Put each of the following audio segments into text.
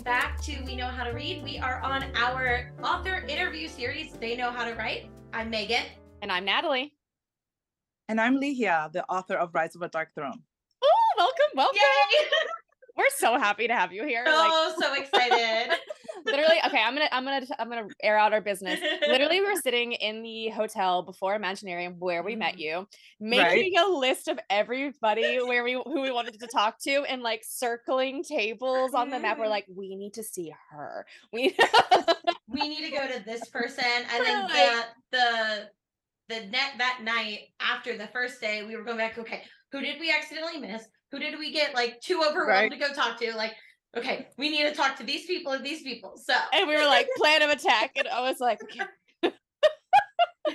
and welcome back to We Know How to Read. We are on our author interview series, They Know How to Write. I'm Megan. And I'm Natalie. And I'm Ligia, the author of Rise of a Dark Throne. Oh, welcome, welcome. Yay! We're so happy to have you here. Oh, so excited. Literally, okay, I'm gonna I'm gonna I'm gonna air out our business. Literally, we were sitting in the hotel before Imaginarium where we met Mhm. you, making a list of everybody where we who we wanted to talk to and like circling tables on the map. We're like, we need to see her. We we need to go to this person and then Like- the the the net that night after the first day we were going back okay who did we accidentally miss who did we get like too overwhelmed Right. to go talk to like okay we need to talk to these people and these people so and we were like, plan of attack. And I was like, okay.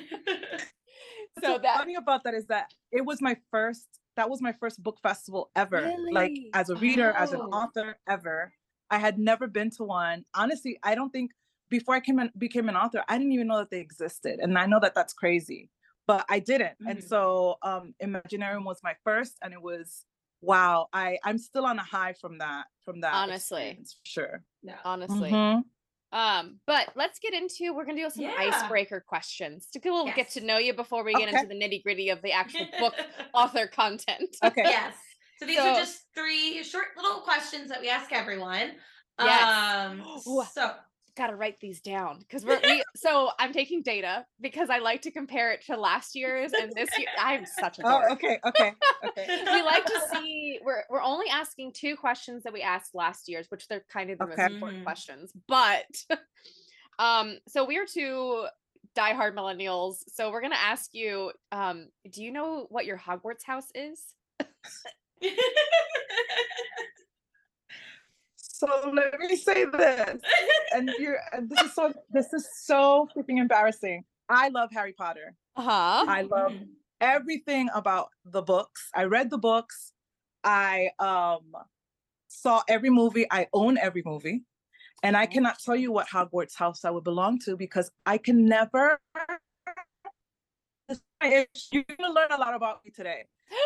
so What's that funny about that is that it was my first that was my first book festival ever like as a reader as an Oh. author ever i had never been to one honestly i don't think before i came in, became an author i didn't even know that they existed and i know that that's crazy but i didn't and Mhm. so um imaginarium was my first and it was wow i i'm still on a high from that from that Honestly. sure Yeah. honestly. Mhm. Um, but let's get into we're gonna do some Yeah. icebreaker questions to get a little get to know you before we get into the nitty gritty of the actual book author content. okay yes so these are just three short little questions that we ask everyone Yes. um Ooh. so Gotta write these down because we're we, so I'm taking data because I like to compare it to last year's and this year. I'm such a dork. oh okay okay okay we like to see we're we're only asking two questions that we asked last year's, which they're kind of the Okay. most important Mhm. questions. But um, so we're two diehard millennials. So we're gonna ask you, um, do you know what your Hogwarts house is? So let me say this, and and this is so this is so freaking embarrassing. I love Harry Potter. Uh-huh. I love everything about the books. I read the books. I um saw every movie. I own every movie. And I cannot tell you what Hogwarts house I would belong to because I can never you're gonna learn a lot about me today.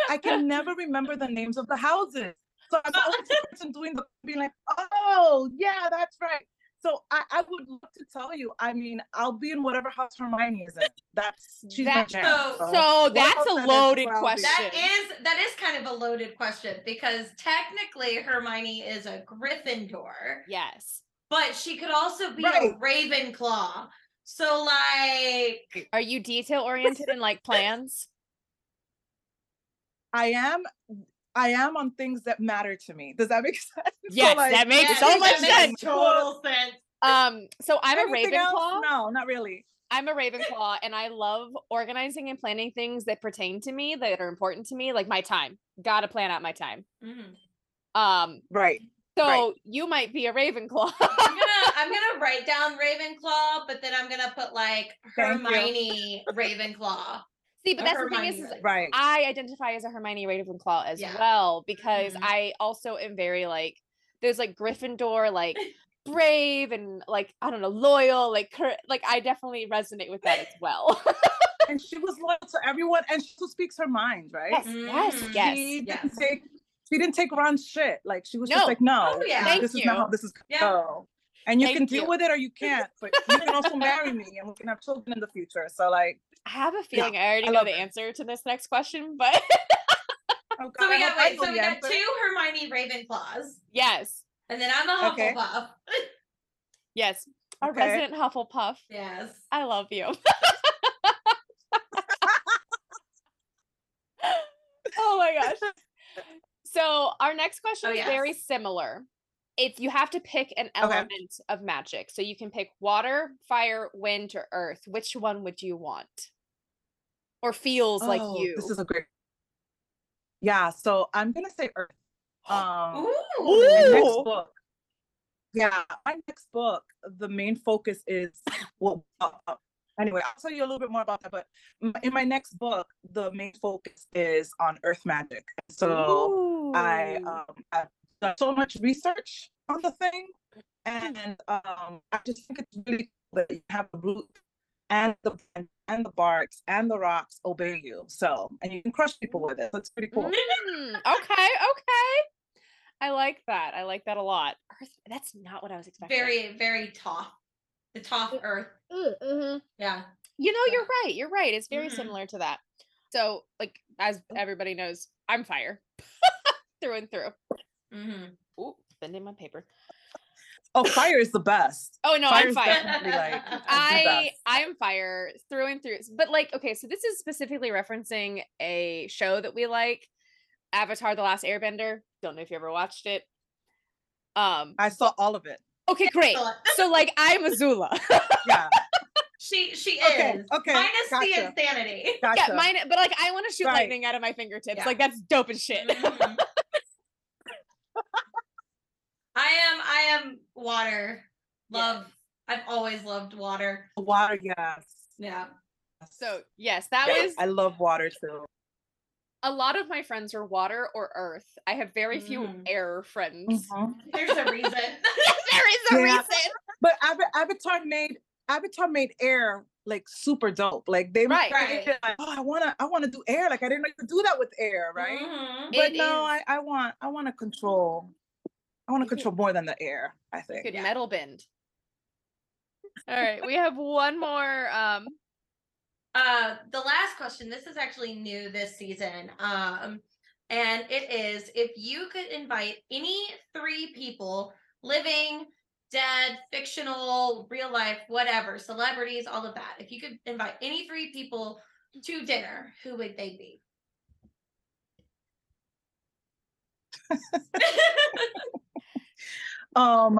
I can never remember the names of the houses. So I'm always the person doing the being like, oh yeah, that's right. So I, I would love to tell you. I mean, I'll be in whatever house Hermione is in. That's she's my That- jam. So- So what that's a loaded where question. That is that is kind of a loaded question because technically Hermione is a Gryffindor, yes. but she could also be Right. a Ravenclaw. So like Are you detail oriented in like plans? I am I am on things that matter to me. Does that make sense? So, Yes, that makes yes, so that much makes sense. Total sense. Um, so I'm a Anything else? Ravenclaw. No, not really. I'm a Ravenclaw and I love organizing and planning things that pertain to me that are important to me, like my time. Gotta plan out my time. Mhm. Um, Right. so Right. you might be a Ravenclaw. I'm gonna I'm gonna write down Ravenclaw, but then I'm gonna put like Thank you. Hermione Ravenclaw. See, but a that's the thing is, is Right. I identify as a Hermione Ravenclaw as Yeah. well because Mhm. I also am very like there's like Gryffindor, like brave and like I don't know, loyal, like cur- like I definitely resonate with that as well. and she was loyal to everyone and she still speaks her mind, right? yes, yes, Mhm. yes. She yes. didn't take she didn't take Ron's shit. Like she was No. just like, no, Oh, yeah. Thank this is not how this is gonna Yeah. go. And you Thank can deal you. with it or you can't, but you can also marry me and we can have children in the future. So like, I have a feeling I already I know the it. answer to this next question, but oh So we got wait, so we got two Hermione Ravenclaws, yes, and then I'm a Okay. Hufflepuff. yes. Our Okay. resident Hufflepuff. yes. I love you. oh my gosh. So our next question Oh, is very similar. If you have to pick an element of magic, so you can pick water, fire, wind, or earth, which one would you want? Or feels like Oh, you? This is a great. Yeah, so I'm gonna say Earth. Um, Ooh. my Ooh. next book. Yeah, my next book, the main focus is well. uh, anyway, I'll tell you a little bit more about that. But in my next book, the main focus is on Earth magic. So I um I've done so much research on the thing, and um I just think it's really cool that you have the root and the and, and the barks and the rocks obey you. So and you can crush people with it. That's pretty cool. Mm, okay, okay. I like that. I like that a lot. Earth. That's not what I was expecting. Very, very tough. The tough earth. Mhm. Yeah. You know, Yeah. you're right. You're right. It's very Mhm. similar to that. So, like, as everybody knows, I'm fire through and through. Hmm Ooh, bending my paper. Oh, fire is the best. Oh no, I'm fire. like I. I am fire through and through. But like, okay, so this is specifically referencing a show that we like, Avatar: The Last Airbender. Don't know if you ever watched it. Um. I saw all of it. Okay, great. So like, I'm Azula. Yeah. She she is. Okay. Minus the insanity. Gotcha. yeah, mine. But like, I want to shoot Right. lightning out of my fingertips. Yeah. Like that's dope as shit. Mhm. I am water. Love I've always loved water. Water, yes. Yeah. So yes, that Yeah, was I love water too. a lot of my friends are water or earth. I have very few Mm. air friends. Mhm. There's a reason. there is a Yeah. reason. But Avatar made Avatar made air like super dope. Like they Right. made it like, oh, I wanna I wanna do air. Like I didn't know you could do that with air, right? Mhm. But It no, is- I, I want I want to control. I want to control more than the air. I think. Good Yeah. metal bend. All right, we have one more. Um, Uh the last question, this is actually new this season. Um and it is if you could invite any three people living, dead, fictional, real life, whatever, celebrities, all of that. If you could invite any three people to dinner, who would they be? Um,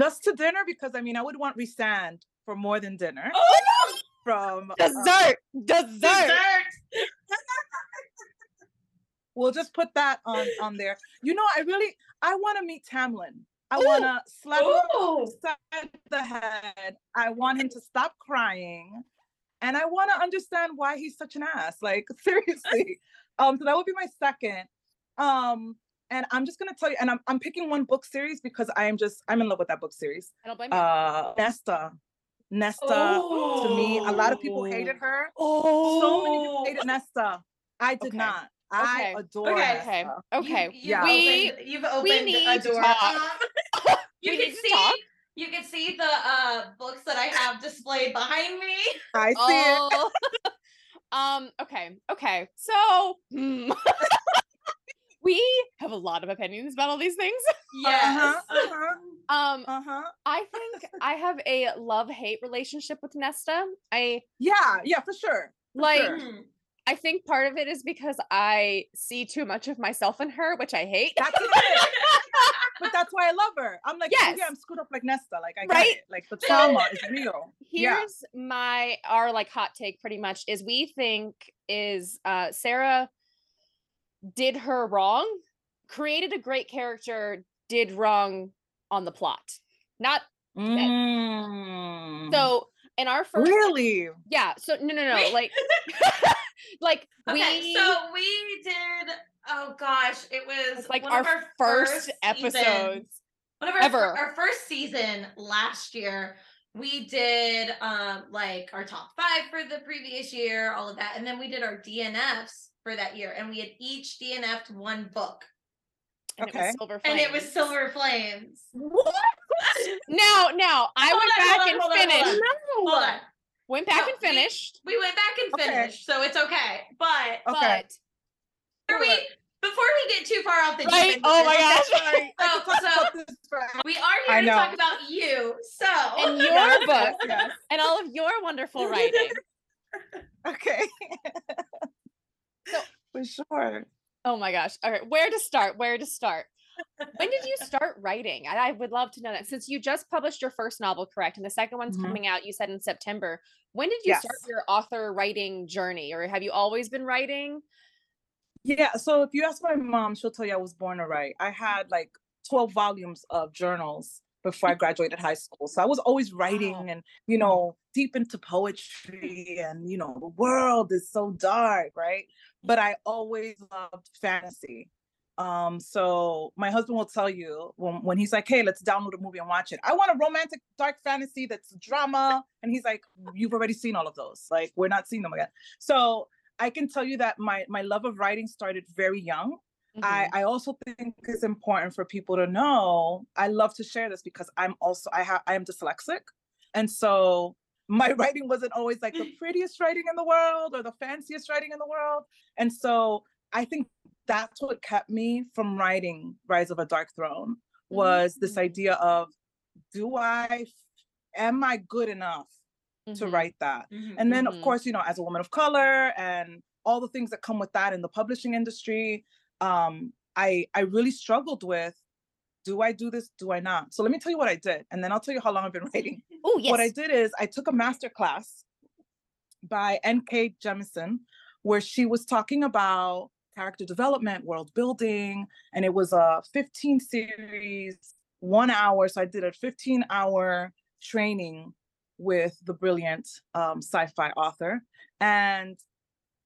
just to dinner because I mean I would want Rhysand for more than dinner. oh, From uh, dessert, dessert. dessert. we'll just put that on on there. You know, I really I want to meet Tamlin. I want to slap him Ooh. upside the head. I want him to stop crying, and I want to understand why he's such an ass. Like seriously. Um, so that would be my second. Um, and I'm just gonna tell you, and I'm I'm picking one book series because I am just I'm in love with that book series. I don't blame you. Uh, Nesta. Nesta. To me, a lot of people hated her. oh, So many people hated Nesta. I did Okay. not. I Okay. adore Okay. okay, Nesta. okay. You, Yeah. you've opened, you've opened need a to door. talk. Um, you We can need to see talk. you can see the uh books that I have displayed behind me. I see it. Oh. um. Okay. Okay. So. hmm. we have a lot of opinions about all these things. Yes. Uh-huh, Um. Uh-huh. I think I have a love hate relationship with Nesta. I Yeah, yeah, for sure. like. sure. Mhm. I think part of it is because I see too much of myself in her, which I hate. That's it. but that's why I love her. I'm like, oh, yeah, I'm screwed up like Nesta. Like I Right? get it. Like the trauma is real. Yeah. Here's my our like hot take pretty much is we think is uh Sarah did her wrong, created a great character, did wrong on the plot. Not Mm. so in our first really? yeah, so no no no Wait. like like Okay, we so we did. Oh gosh, it was like one our, of our first, seasons- episodes. One of our ever. our first season last year. We did um like our top five for the previous year, all of that, and then we did our DNFs for that year, and we had each DNF'd one book, And it Okay. was Silver and it was Flames. Silver Flames. What? Now, now I Hold went on, back hold on, and hold on, hold finished. on. Hold on. Went back No, and we- finished. We went back and Okay. finished, so it's okay. But Okay. But before we before we get too far off the deep Right? end, Oh my gosh. Sorry. So- so- about this for hours. We are here I to know. talk about you. So and your book yes, and all of your wonderful writing. Okay. So- for sure. Oh my gosh. All right. Where to start? Where to start? When did you start writing? I, I would love to know that since you just published your first novel, correct? And the second one's Mhm. coming out, you said in September. When did you start your author writing journey? Or have you always been writing? Yeah. So if you ask my mom, she'll tell you I was born to write. I had like 12 volumes of journals before I graduated high school. So I was always writing Wow. and, you know, deep into poetry and, you know, the world is so dark, right? But I always loved fantasy. Um, so my husband will tell you when, when he's like, Hey, let's download a movie and watch it. I want a romantic dark fantasy that's drama. And he's like, You've already seen all of those. Like, we're not seeing them again. So I can tell you that my my love of writing started very young. I, Mhm. I also think it's important for people to know. I love to share this because I'm also I have I am dyslexic, and so my writing wasn't always like the prettiest writing in the world or the fanciest writing in the world, and so I think that's what kept me from writing Rise of a Dark Throne was this Mm. idea of do I am I good enough to Mhm. write that? Mhm. and then of Mhm. course you know as a woman of color and all the things that come with that in the publishing industry um i i really struggled with do i do this do i not so let me tell you what i did and then i'll tell you how long i've been writing Oh yes. what i did is i took a master class by nk jemisin where she was talking about character development world building and it was a 15 series one hour so i did a 15 hour training with the brilliant um, sci-fi author and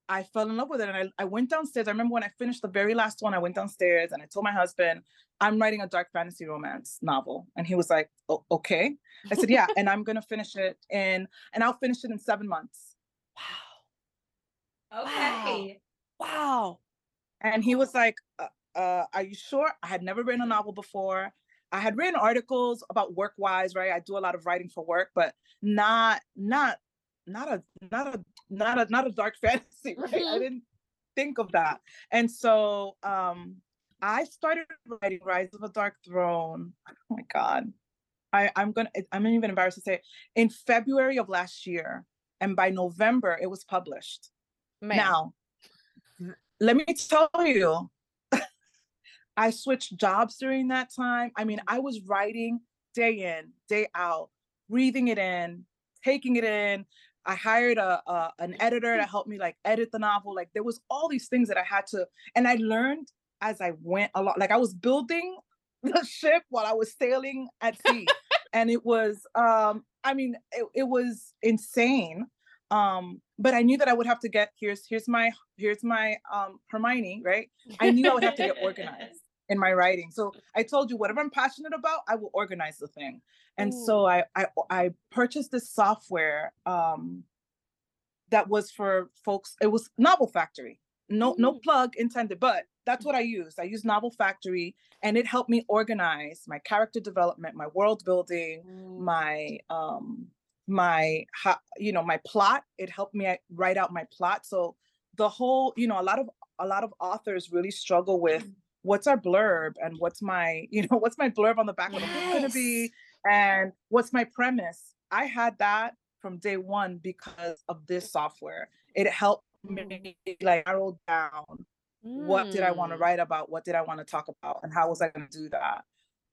i fell in love with it and I, I went downstairs i remember when i finished the very last one i went downstairs and i told my husband i'm writing a dark fantasy romance novel and he was like "O- okay i said yeah and i'm gonna finish it in and i'll finish it in seven months wow. Okay. Wow. and he was like uh, uh, are you sure i had never written a novel before i had written articles about work wise right? I do a lot of writing for work but not not not a not a not a not a dark fantasy right? I Mhm. didn't think of that. And so um i started writing rise of a dark throne. Oh my god. I i'm gonna i'm even embarrassed to say it, in february of last year and by november it was published. Man. now, let me tell you, I switched jobs during that time. I mean, I was writing day in, day out, breathing it in, taking it in. I hired a, a an editor to help me like edit the novel. Like there was all these things that I had to, and I learned as I went along. Like I was building the ship while I was sailing at sea, and it was, um, I mean, it, it was insane um but i knew that i would have to get here's here's my here's my um hermione right i knew i would have to get organized in my writing. So i told you whatever i'm passionate about i will organize the thing. And so I, I i purchased this software um that was for folks it was novel factory. No no Mm. plug intended but that's what i used. I used novel factory and it helped me organize my character development my world building my um my you know my plot. It helped me write out my plot. So the whole you know a lot of a lot of authors really struggle with what's our blurb and what's my you know what's my blurb on the back of the book going to be and what's my premise i had that from day one because of this software it helped me like narrow down what did I want to Mm. write about? What did I want to talk about? And how was I going to do that?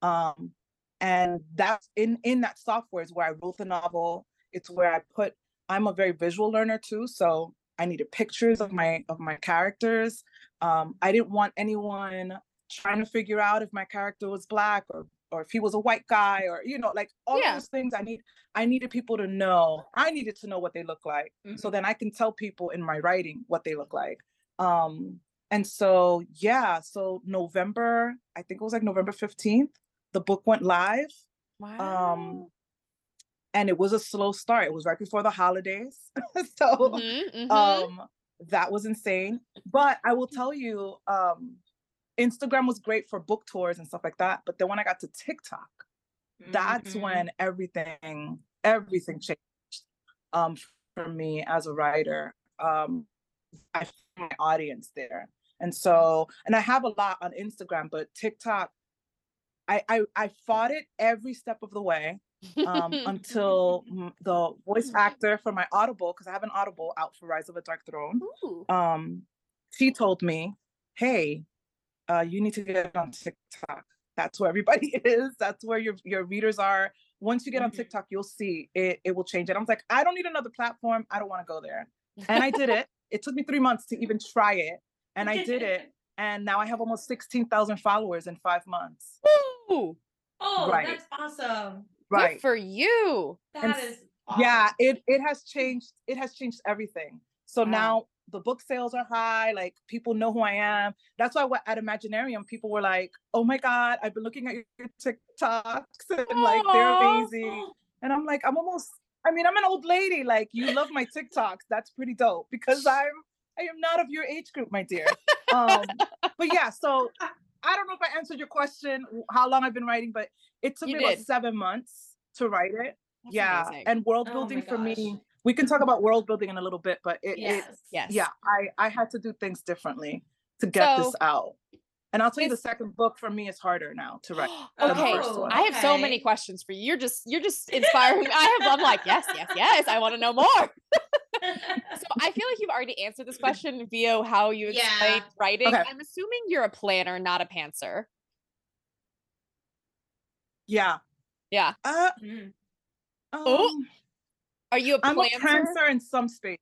Um, and that's in in that software is where I wrote the novel. It's where I put. I'm a very visual learner too, so I needed pictures of my of my characters. Um, I didn't want anyone trying to figure out if my character was black or or if he was a white guy or you know like all Yeah. those things. I need I needed people to know. I needed to know what they look like so Mhm. then I can tell people in my writing what they look like. Um, and so yeah, so November, I think it was like November 15th, the book went live. Wow. And it was a slow start. It was right before the holidays. so Mhm, mhm. um that was insane. But I will tell you, um, Instagram was great for book tours and stuff like that. But then when I got to TikTok, that's Mhm. when everything everything changed um for me as a writer um i found my audience there and so and i have a lot on instagram but tiktok i i, I fought it every step of the way um until the voice actor for my audible because i have an audible out for rise of a dark throne Ooh. um she told me hey uh you need to get on tiktok that's where everybody is that's where your your readers are once you get on Mhm. tiktok you'll see it it will change it i was like i don't need another platform i don't want to go there and i did it it took me three months to even try it and i did it and now i have almost 16000 followers in five months Ooh. Oh, Right. that's awesome. Right Good for you. And That is awesome. yeah it it has changed it has changed everything so Wow. now the book sales are high like people know who i am that's why what- at imaginarium people were like oh my god i've been looking at your tiktoks and like they're Aw. amazing and i'm like i'm almost i mean i'm an old lady like you love my tiktoks that's pretty dope because i'm I am not of your age group, my dear. Um, but yeah, so I don't know if I answered your question, how long I've been writing, but it took You me about seven months to write it. That's yeah, amazing. and world Oh building my for me, we can talk about world building in a little bit, but it, it Yes. yes. yeah, I I had to do things differently to get this out. And I'll tell you, the second book for me is harder now to write. than the okay, first one. I have so many questions for you. You're just you're just inspiring. I have I'm like, yes, yes, yes. I want to know more. So I feel like you've already answered this question via how you explained Yeah. writing. Okay. I'm assuming you're a planner, not a pantser. Yeah. Yeah. Uh, Mm. Oh, um, Are you a I'm a planter? prancer in some space.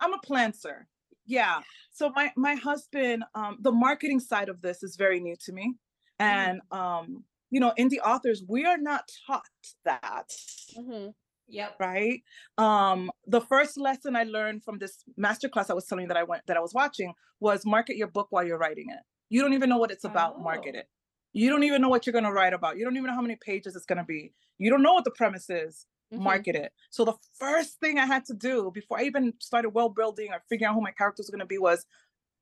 I'm a planter. Yeah. So my my husband, um, the marketing side of this is very new to me, and um, you know, indie authors, we are not taught that, Mhm. Yep. right? Um, the first lesson I learned from this masterclass I was telling you that I went that I was watching was market your book while you're writing it. You don't even know what it's about, market Oh. it. You don't even know what you're going to write about. You don't even know how many pages it's going to be. You don't know what the premise is Mhm. market it. So the first thing I had to do before I even started world building or figuring out who my characters were going to be was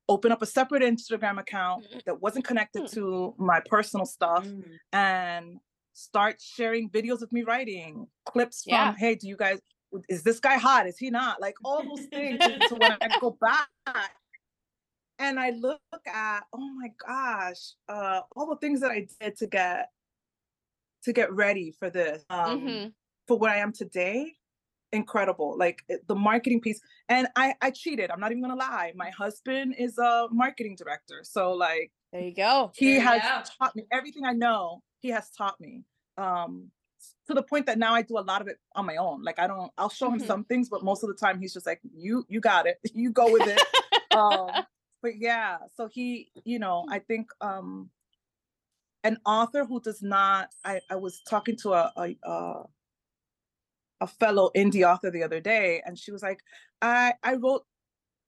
open up a separate Instagram account that wasn't connected Mm. to my personal stuff Mm. and start sharing videos of me writing clips from Yeah. hey do you guys is this guy hot is he not like all those things so when I go back and I look at oh my gosh uh all the things that I did to get to get ready for this um Mhm. for what I am today, incredible. Like the marketing piece. And I I cheated. I'm not even gonna lie. My husband is a marketing director. So like There you go. he There has go. taught me everything I know, he has taught me. Um to the point that now I do a lot of it on my own. Like I don't I'll show him Mhm. some things, but most of the time he's just like, you you got it. You go with it. um but yeah, so he, you know, I think um an author who does not I, I was talking to a, a uh a fellow indie author the other day and she was like i i wrote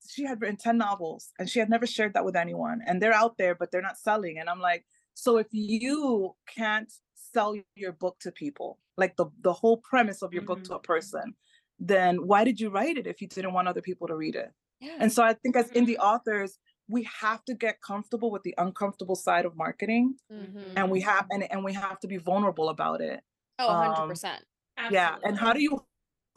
she had written 10 novels and she had never shared that with anyone and they're out there but they're not selling and i'm like so if you can't sell your book to people like the the whole premise of your book to a person then why did you write it if you didn't want other people to read it Yeah. and so i think as indie Mhm. authors we have to get comfortable with the uncomfortable side of marketing Mhm. and we have and, and we have to be vulnerable about it Oh, 100 um, percent. yeah and how do you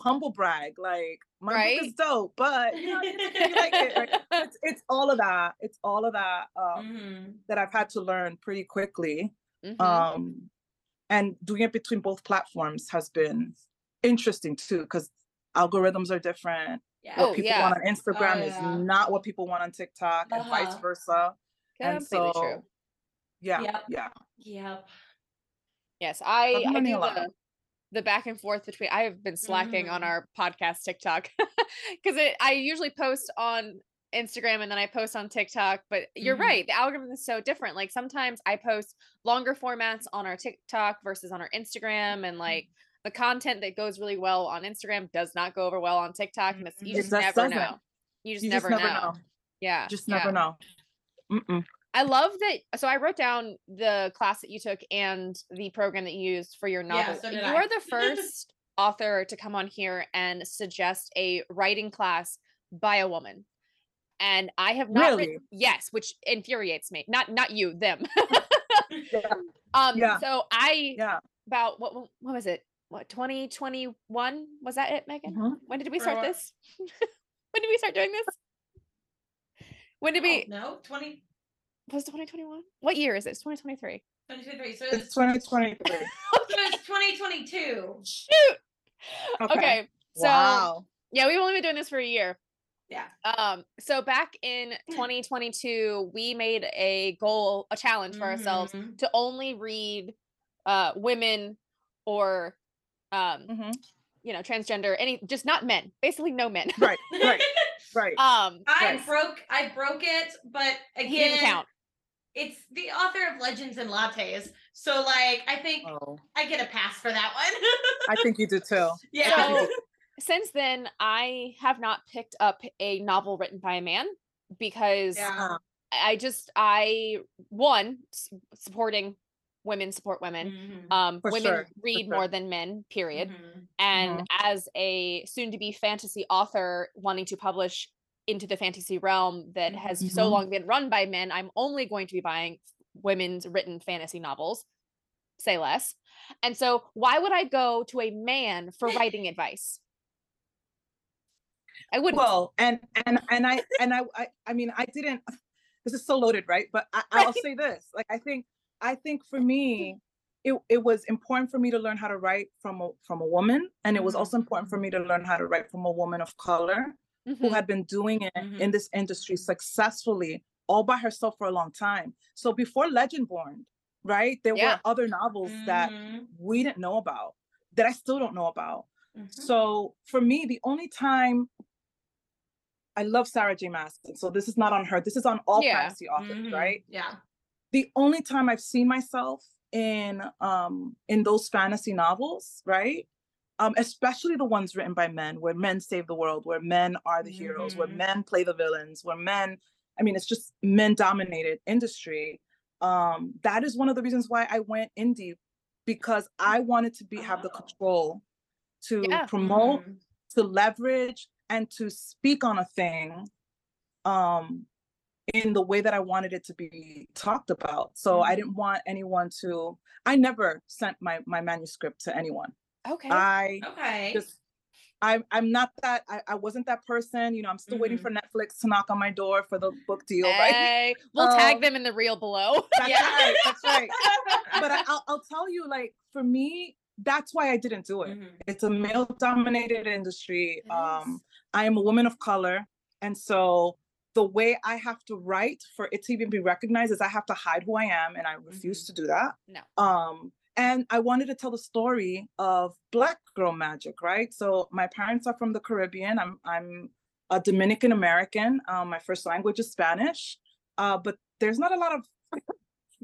humble brag like my book is dope but you know it's you like it right? it's, it's all of that it's all of that um, Mhm. that i've had to learn pretty quickly Mhm. um and doing it between both platforms has been interesting too because algorithms are different Yeah. what Oh, people yeah. want on instagram Oh, is not what people want on tiktok and vice Uh-huh. versa and Completely so true. yeah Yep. yeah Yep. Yes, I I do the the back and forth between. I have been slacking on Mhm. our podcast TikTok because I usually post on Instagram and then I post on TikTok. But you're Mhm. right, the algorithm is so different. Like sometimes I post longer formats on our TikTok versus on our Instagram, and like the content that goes really well on Instagram does not go over well on TikTok, and it's, you just It just never doesn't. know. You just you never, just never know. know, Yeah, just yeah. never know Mm-mm. I love that. So I wrote down the class that you took and the program that you used for your Yeah, novel. so you did I. are the first author to come on here and suggest a writing class by a woman. And I have not writ- Really? yes, which infuriates me. Not not you, them. yeah um Yeah. so I yeah about what what what was it? What 2021 was that it, Megan? Mhm. When did we start what? this? when did we start doing this? When did we Oh, no 20, was 2021? What year is this? 2023. 2023. So it was, it's 2023 so it's 2022. Shoot. Okay. Okay. So wow yeah, we've only been doing this for a year. Yeah. Um, so back in 2022, we made a goal, a challenge for ourselves Mhm. to only read uh women or um, Mhm. you know, transgender, any just not men, basically no men. right right right um I Right. broke I broke it, but again, he didn't count. it's the author of Legends and Lattes. So like I think oh I get a pass for that one. i think you do too yeah. So since then, I have not picked up a novel written by a man because Yeah. I just I one supporting women support women. Mhm. Um, For women sure, read sure. more than men. Period. Mhm. And as a soon-to-be fantasy author wanting to publish into the fantasy realm that has so Mhm. long been run by men. I'm only going to be buying women's written fantasy novels. Say less. And so, why would I go to a man for writing advice? I wouldn't. Well, and and and I and I I, I mean I didn't. This is so loaded, right? But I, I'll say this: like I think I think for me, it it was important for me to learn how to write from a from a woman, and it was Mhm. also important for me to learn how to write from a woman of color who Mhm. had been doing it Mhm. in this industry successfully all by herself for a long time. So before Legendborn, right, there Yeah. were other novels that Mhm, we didn't know about that I still don't know about. mhm. So for me, the only time I love Sarah J. Maston. So this is not on her. This is on all Yeah. fantasy authors, Mhm, right? Yeah. The only time I've seen myself in um in those fantasy novels, right? Um, especially the ones written by men, where men save the world, where men are the heroes, where Mhm. men play the villains, where men, I mean, it's just men dominated industry. Um, that is one of the reasons why I went indie because I wanted to be have the Oh. control to Yeah. promote Mhm. to leverage and to speak on a thing um in the way that I wanted it to be talked about. So I Mhm. didn't want anyone to I never sent my my manuscript to anyone. okay. I Okay. just I'm I'm not that I, I wasn't that person, you know, I'm still waiting Mhm. for Netflix to knock on my door for the book deal, right? Hey, we'll tag Um, them in the reel below. That's Yeah. right, that's right. But I, I'll I'll tell you, like for me, that's why I didn't do it. Mhm. It's a male dominated industry. It Um. I am a woman of color. And so the way I have to write for it to even be recognized is I have to hide who I am. And I refuse to do that. No. Um, and I wanted to tell the story of Black girl magic, right? So my parents are from the Caribbean. I'm I'm a Dominican American. Um, my first language is Spanish. Uh, but there's not a lot of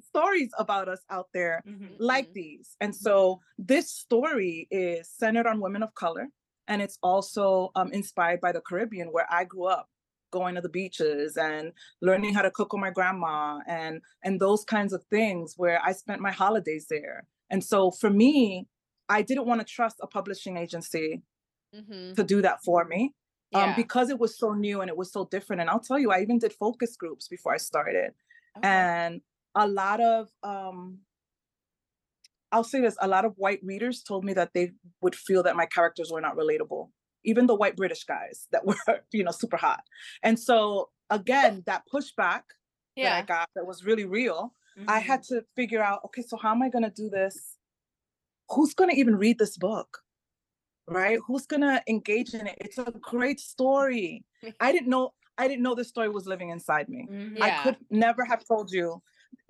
stories about us out there Mhm. like Mhm. these. And so this story is centered on women of color. And it's also um, inspired by the Caribbean, where I grew up, going to the beaches and learning how to cook with my grandma and and those kinds of things where I spent my holidays there. And so for me, I didn't want to trust a publishing agency Mhm. to do that for me um, because it was so new and it was so different. And I'll tell you, I even did focus groups before I started Okay. and a lot of um i'll say this a lot of white readers told me that they would feel that my characters were not relatable even the white british guys that were you know super hot and so again that pushback that i got that was really real i Mhm. had to figure out okay so how am i going to do this who's going to even read this book right who's going to engage in it it's a great story i didn't know i didn't know this story was living inside me Mhm. Yeah. I could never have told you.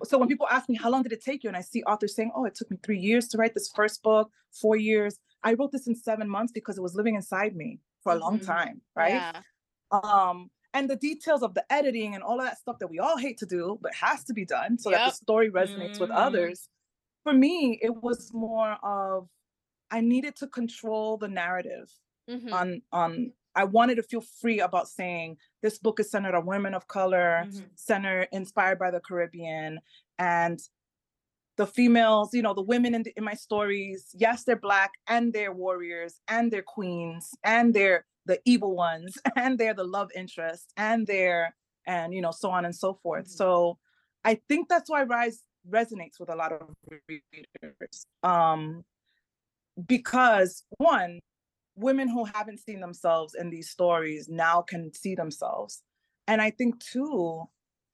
So when people ask me how long did it take you, and I see authors saying, "Oh, it took me three years to write this first book, four years." I wrote this in seven months because it was living inside me for a long Mhm. time, right? Yeah. Um, and the details of the editing and all of that stuff that we all hate to do, but has to be done so that the story resonates with Mhm. others. For me, it was more of I needed to control the narrative Mhm. on on I wanted to feel free about saying this book is centered on women of color, Mhm. centered inspired by the Caribbean, and the females, you know, the women in, the, in my stories. Yes, they're black and they're warriors and they're queens and they're the evil ones and they're the love interest and they're and you know so on and so forth. Mhm. So I think that's why Rise resonates with a lot of readers. Um, because one, women who haven't seen themselves in these stories now can see themselves. And I think two,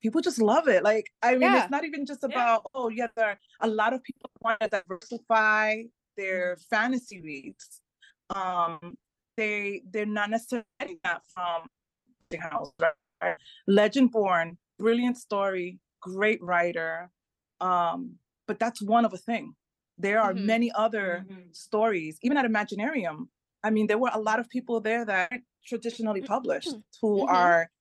people just love it. Like, I mean, Yeah. it's not even just Yeah. about, oh, yeah, there are a lot of people want to diversify their fantasy reads. Um, they they're not necessarily getting that from the house. Right? Legendborn, brilliant story, great writer. Um, but that's one of a thing. There are Mhm. many other Mhm. stories, even at Imaginarium. I mean, there were a lot of people there that traditionally published who Mhm. are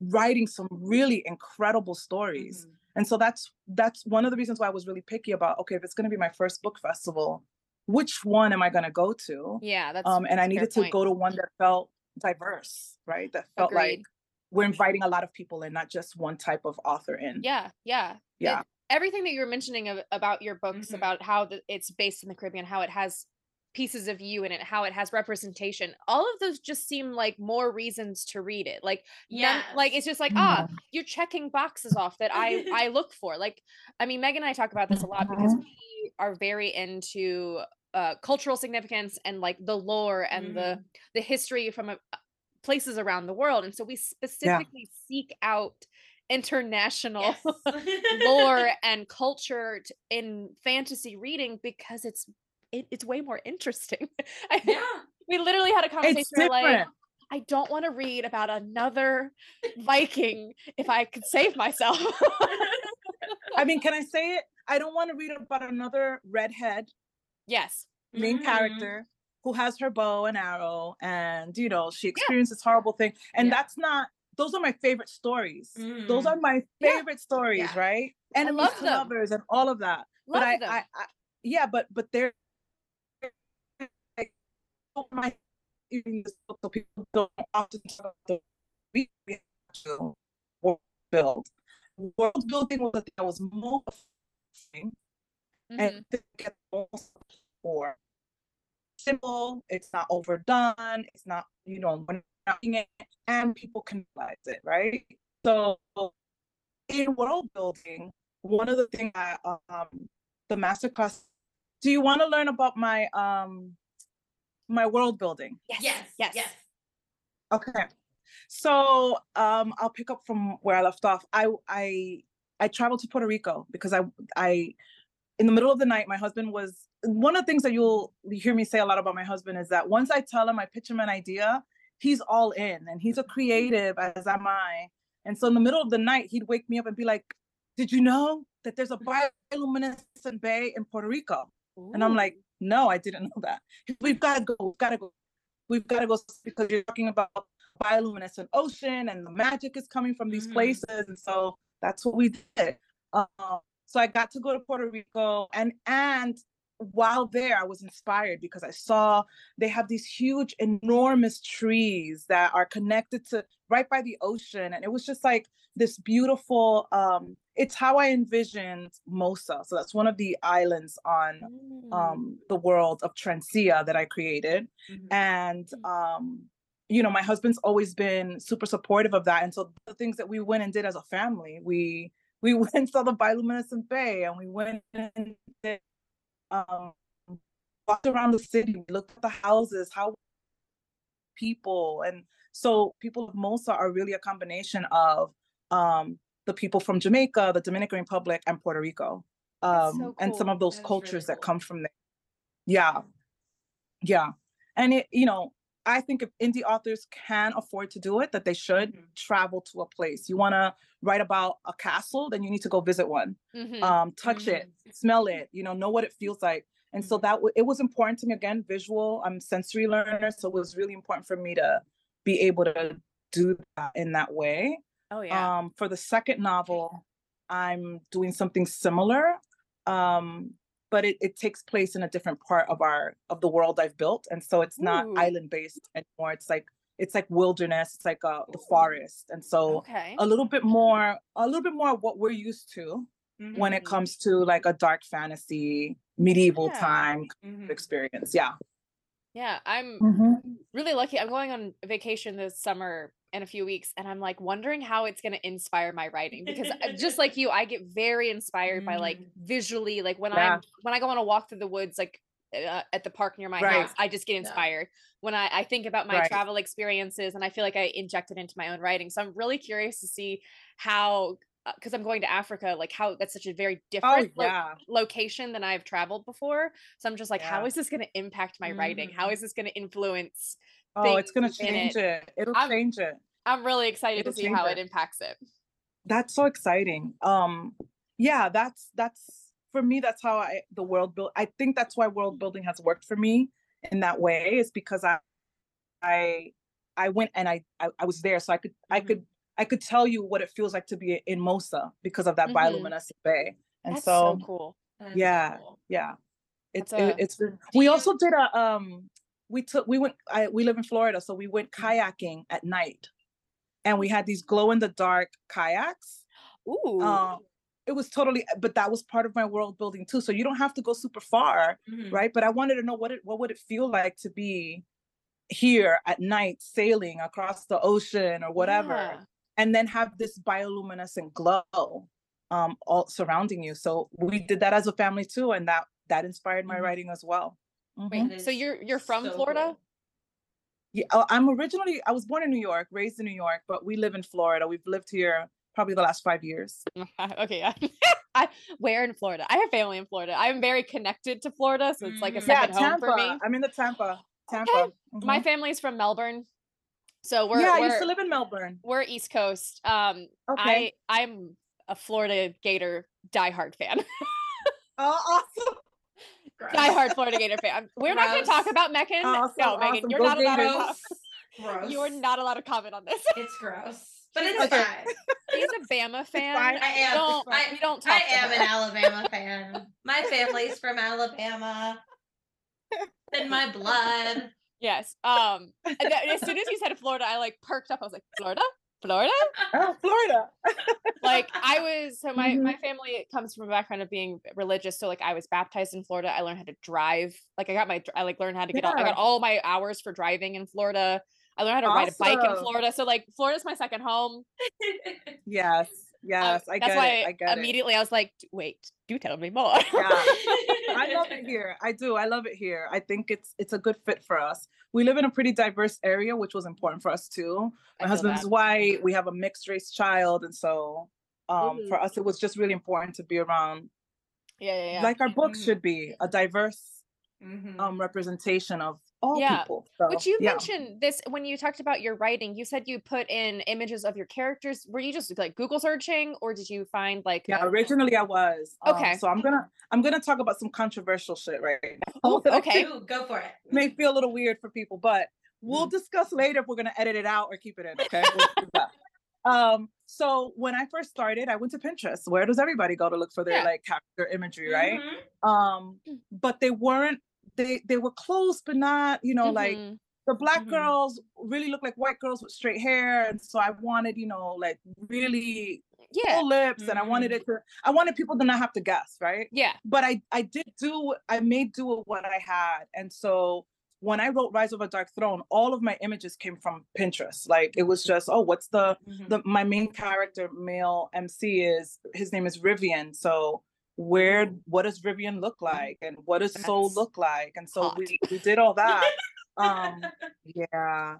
writing some really incredible stories. Mhm. And so that's that's one of the reasons why I was really picky about okay, if it's going to be my first book festival, which one am I going to go to? Yeah. That's. Um, and that's I needed to point. go to one that felt diverse, right? That felt like we're inviting a lot of people in, not just one type of author in. Yeah. Yeah. Yeah. It- everything that you were mentioning of, about your books, Mhm. about how the, it's based in the Caribbean, how it has pieces of you in it, how it has representation. All of those just seem like more reasons to read it. Like yeah, like it's just like Mm-hmm. ah, you're checking boxes off that I I look for. Like I mean, Megan and I talk about this a lot because Mhm. we are very into uh cultural significance and like the lore and the the history from a, places around the world and so we specifically seek out international Yes. lore and culture t- in fantasy reading because it's it, it's way more interesting I- yeah. we literally had a conversation like i don't want to read about another viking if i could save myself I mean, can I say it? I don't want to read about another redhead yes main Mhm. character who has her bow and arrow and you know she experiences this horrible thing and Yeah. that's not those are my favorite stories those Mm. are my Yeah. favorite stories Yeah. right enemies love to them. lovers and all of that love but I, them I i yeah but but oh my reading this book so people don't often talk about the we we have to world build world building was the thing that was most Mhm. and get for simple it's not overdone it's not you know we're not doing it and people can realize it right so in world building one of the things that um the masterclass do you want to learn about my um my world building yes Yes. yes Yes. Okay. So um I'll pick up from where I left off. I I I traveled to Puerto Rico because I I in the middle of the night my husband was one of the things that you'll hear me say a lot about my husband is that once I tell him I pitch him an idea, he's all in and he's a creative as am I. And so in the middle of the night he'd wake me up and be like, "Did you know that there's a bioluminescent bay in Puerto Rico?" And I'm like, no, I didn't know that. We've got to go. We've got to go. We've got to go because you're talking about bioluminescent ocean and the magic is coming from these Mhm. places. And so that's what we did. Um, so I got to go to Puerto Rico and and while there I was inspired because I saw they have these huge enormous trees that are connected to right by the ocean and it was just like this beautiful um it's how I envisioned Mosa. So that's one of the islands on Mm. um the world of Transia that I created Mhm. and um you know my husband's always been super supportive of that and so the things that we went and did as a family we we went and saw the bioluminescent bay and we went and did, um walked around the city looked at the houses how people and so people of mosa are really a combination of um the people from jamaica the dominican republic and puerto rico. Um so and some of those is really cultures that come from there. Yeah. Yeah. And it you know i think if indie authors can afford to do it that they should Mhm. travel to a place. You want to write about a castle then you need to go visit one. Mhm. um touch it smell it you know know what it feels like. And so Mhm. that w- it was important to me again visual. I'm a sensory learner so it was really important for me to be able to do that in that way. Oh yeah. Um, for the second novel, I'm doing something similar, um, but it, it takes place in a different part of our of the world I've built, and so it's not Ooh. island based anymore. It's like it's like wilderness. It's like uh, the forest, and so okay a little bit more a little bit more of what we're used to when it Mhm. comes to like a dark fantasy medieval Yeah. time Mhm. experience. Yeah. Yeah i'm Mm-hmm. really lucky. I'm going on vacation this summer in a few weeks, and I'm like wondering how it's going to inspire my writing because uh, just like you, I get very inspired by like Mm. visually, like when Yeah. I'm when I go on a walk through the woods, like uh, at the park near my Right. house, I just get Yeah. inspired. When I, I think about my Right. travel experiences, and I feel like I inject it into my own writing. So I'm really curious to see how, because I'm going to Africa, like how that's such a very Oh different lo- location than I've traveled before. So I'm just like, how Yeah. is this going to impact my writing? How Mhm. this going to influence? Oh, it's gonna change it. It'll I'm- change it. I'm really excited It'll to see how it. it impacts it. that's so exciting um yeah that's that's for me that's how i the world build i think that's why world building has worked for me in that way is because i i i went and i i, I was there so i could i Mhm. could i could tell you what it feels like to be in mosa because of that Mhm. bioluminescent bay and That's so, so cool. That is so yeah. cool. yeah it's a- it's been- Do we also did a um we took we went I, we live in florida so we went Mm-hmm. kayaking at night and we had these glow in the dark kayaks Ooh. um, it was totally but that was part of my world building too so you don't have to go super far Mhm. right but i wanted to know what it what would it feel like to be here at night sailing across the ocean or whatever Yeah. And then have this bioluminescent glow um all surrounding you so we did that as a family too and that that inspired my Mhm. writing as well Wait, Mhm. That so you're you're from so Florida? cool. yeah uh, i'm originally i was born in new york raised in new york but we live in florida we've lived here probably the last five years okay. I where in Florida? I have family in Florida. I'm very connected to Florida, so it's like a Mm. yeah second home tampa for me. i'm in the tampa tampa My Mhm. family's from Melbourne, so we're yeah i we're, used to live in melbourne we're East Coast. Um, okay I I'm a Florida Gator diehard fan. oh awesome Gross. diehard Florida Gator fan. We're not going to talk about Megan. Awesome, no, Megan, you're Go not allowed to. You are not allowed to comment on this. It's gross. But it's Okay. fine. She's a Bama fan. I am. Don't, I- we don't talk. I am an Alabama fan. My family's from Alabama. In my blood. Yes. Um. as soon as you said Florida, I like perked up. I was like, Florida, Florida. oh florida Like I was. So my Mhm. my family comes from a background of being religious. So like I was baptized in Florida. I learned how to drive. Like I got my. I like learned how to get. All, I got all my hours for driving in Florida. I learned how to ride a bike in Florida. So like Florida's my second home. yes Um, yes i that's get why it i get it immediately I was like, wait, do tell me more. Yeah. I love it here. I do. I love it here. I think it's it's a good fit for us. We live in a pretty diverse area, which was important for us too. My feel husband's white. We have a mixed race child, and so um, Mhm. for us, it was just really important to be around, Yeah, yeah, yeah. like our books Mhm. should be, a diverse Mhm. um, representation of all Yeah. people. So, Which you yeah. mentioned this when you talked about your writing. You said you put in images of your characters. Were you just like Google searching, or did you find like? Yeah, a- originally I was. um, Okay. so I'm gonna I'm gonna talk about some controversial shit right now. Oh, okay. Ooh, go for it. may feel a little weird for people, but we'll discuss later if we're gonna edit it out or keep it in. Okay. We'll um, so when I first started, I went to Pinterest. Where does everybody go to look for their Yeah. like character imagery, right? Mhm. Um, Mm. but they weren't they they were close, but not, you know, like Mhm. the black Mhm. girls really look like white girls with straight hair. And so I wanted, you know, like really yeah, full lips and I wanted Mhm. it to I wanted people to not have to guess, right? yeah, but I I did do I made do with what I had, and so when I wrote Rise of a Dark Throne, all of my images came from Pinterest. Like it was just oh, what's the Mhm. the my main character male MC is his name is Rivian, so where what does Rivian look like and what does Soul look like, and so hot. we we did all that. um, yeah,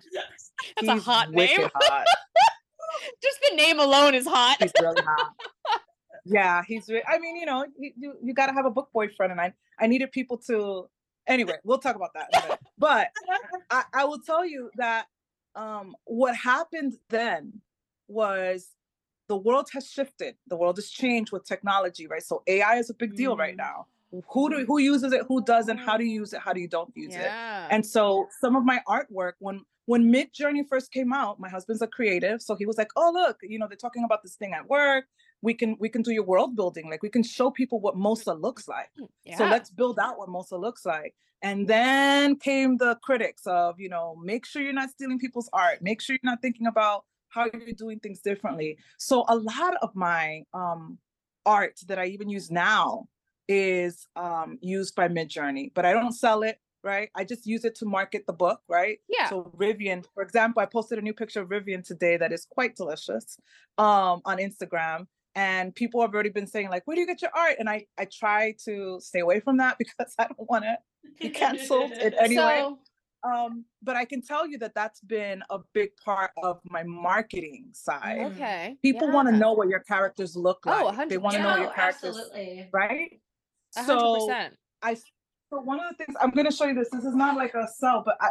that's a hot name. hot. Just the name alone is hot. He's really hot. Yeah, he's. Re- I mean, you know, you you, you got to have a book boyfriend, and I I needed people to. Anyway, we'll talk about that. In a minute. But I, I will tell you that um, what happened then was the world has shifted. The world has changed with technology, right? So AI is a big deal right Mm. now. Who do who uses it? Who doesn't? How do you use it? How do you don't use it? Yeah. And so some of my artwork, when when Midjourney first came out, my husband's a creative, so he was like, "Oh, look, you know, they're talking about this thing at work. We can we can do your world building. Like we can show people what Mosa looks like. yeah. So let's build out what Mosa looks like." And then came the critics of, you know, make sure you're not stealing people's art. Make sure you're not thinking about how you're doing things differently. So a lot of my um art that I even use now is um used by Midjourney, but I don't sell it, right? I just use it to market the book, right? yeah. So Rivian, for example, I posted a new picture of Rivian today that is quite delicious um on Instagram. And people have already been saying, like, where do you get your art? And I I try to stay away from that because I don't want to be canceled in any way. So Um, but I can tell you that that's been a big part of my marketing side. Mm. okay. People want to know what your characters look like Oh, like. They want to know No, your characters, absolutely. right? A hundred So. I so one of the things I'm gonna show you this. This is not like a sell, but I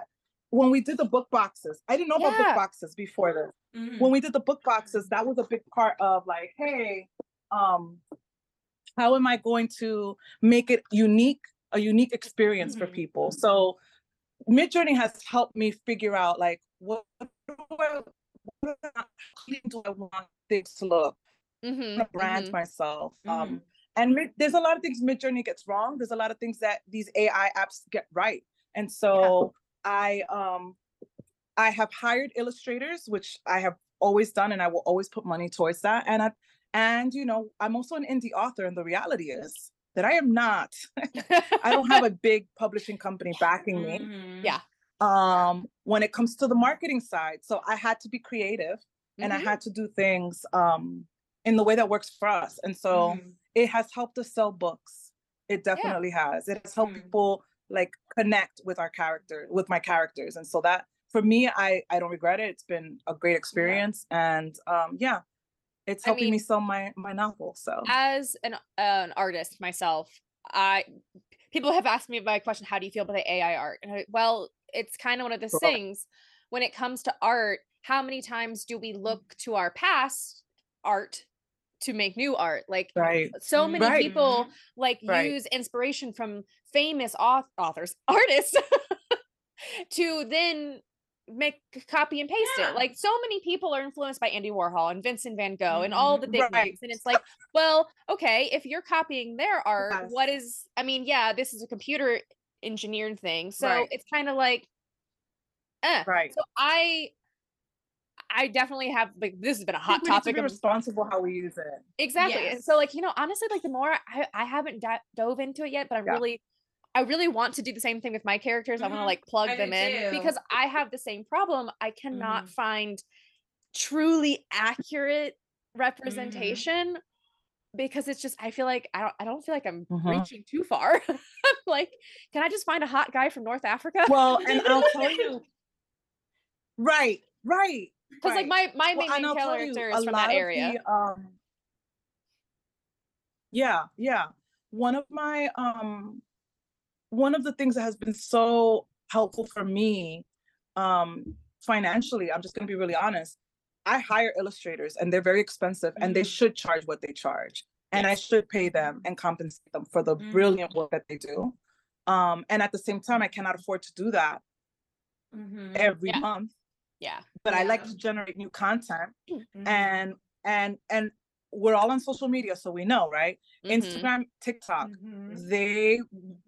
when we did the book boxes, I didn't know about Yeah. book boxes before this. Mhm. When we did the book boxes, that was a big part of like, hey, um, how am I going to make it unique, a unique experience for Mhm. people? So Midjourney has helped me figure out like what do I, what I- clean do I want things to look? Mm-hmm. to brand myself. Mhm. Um, and mid, there's a lot of things Midjourney gets wrong. There's a lot of things that these AI apps get right. And so I um I have hired illustrators, which I have always done, and I will always put money towards that. And I and you know i'm also an indie author and the reality is that i am not. I don't have a big publishing company backing me. Mhm. Yeah. um when it comes to the marketing side so i had to be creative and i Mhm. had to do things um in the way that works for us. And so Mhm. it has helped us sell books. It definitely has. It has helped Mhm. people like connect with our character with my characters. And so that for me i i don't regret it. It's been a great experience. And um yeah it's I helping me sell my my novel so as an uh, an artist myself, I people have asked me my question, how do you feel about the AI art? And I, well, it's kind of one of those Sure. things when it comes to art, how many times do we look to our past art to make new art? Like right so many Right. people like Right. use inspiration from famous auth- authors, artists to then make copy and paste Yeah. it. Like so many people are influenced by Andy Warhol and Vincent van Gogh and all Mhm. the big Right. names. And it's like, well, okay, if you're copying their art, what Yes. is I mean, yeah, this is a computer engineered thing. So Right. it's kind of like eh. right So I I definitely have like this has been a hot need to topic be responsible how we use it Exactly. And so like, you know, honestly, like the more I I haven't di- dove into it yet, but I'm Yeah. really I really want to do the same thing with my characters. I want to like plug I them in too. because I have the same problem. I cannot Mhm. find truly accurate Mm-hmm. representation because it's just I feel like I don't I don't feel like I'm Mhm. reaching too far. Like, can I just find a hot guy from North Africa? well and i'll tell you right right Because like right. my my Well, main, and I'll tell character is from that area. the, um, yeah, yeah. One of my um, one of the things that has been so helpful for me, um, financially, I'm just gonna be really honest. I hire illustrators, and they're very expensive, and they Mhm. should charge what they charge, and I should pay them and compensate them for the Mhm. brilliant work that they do. Um, and at the same time, I cannot afford to do that Mhm. every Yeah. month. yeah. But I like to generate new content Mhm. and and and we're all on social media so we know right Mhm. instagram tiktok Mhm. they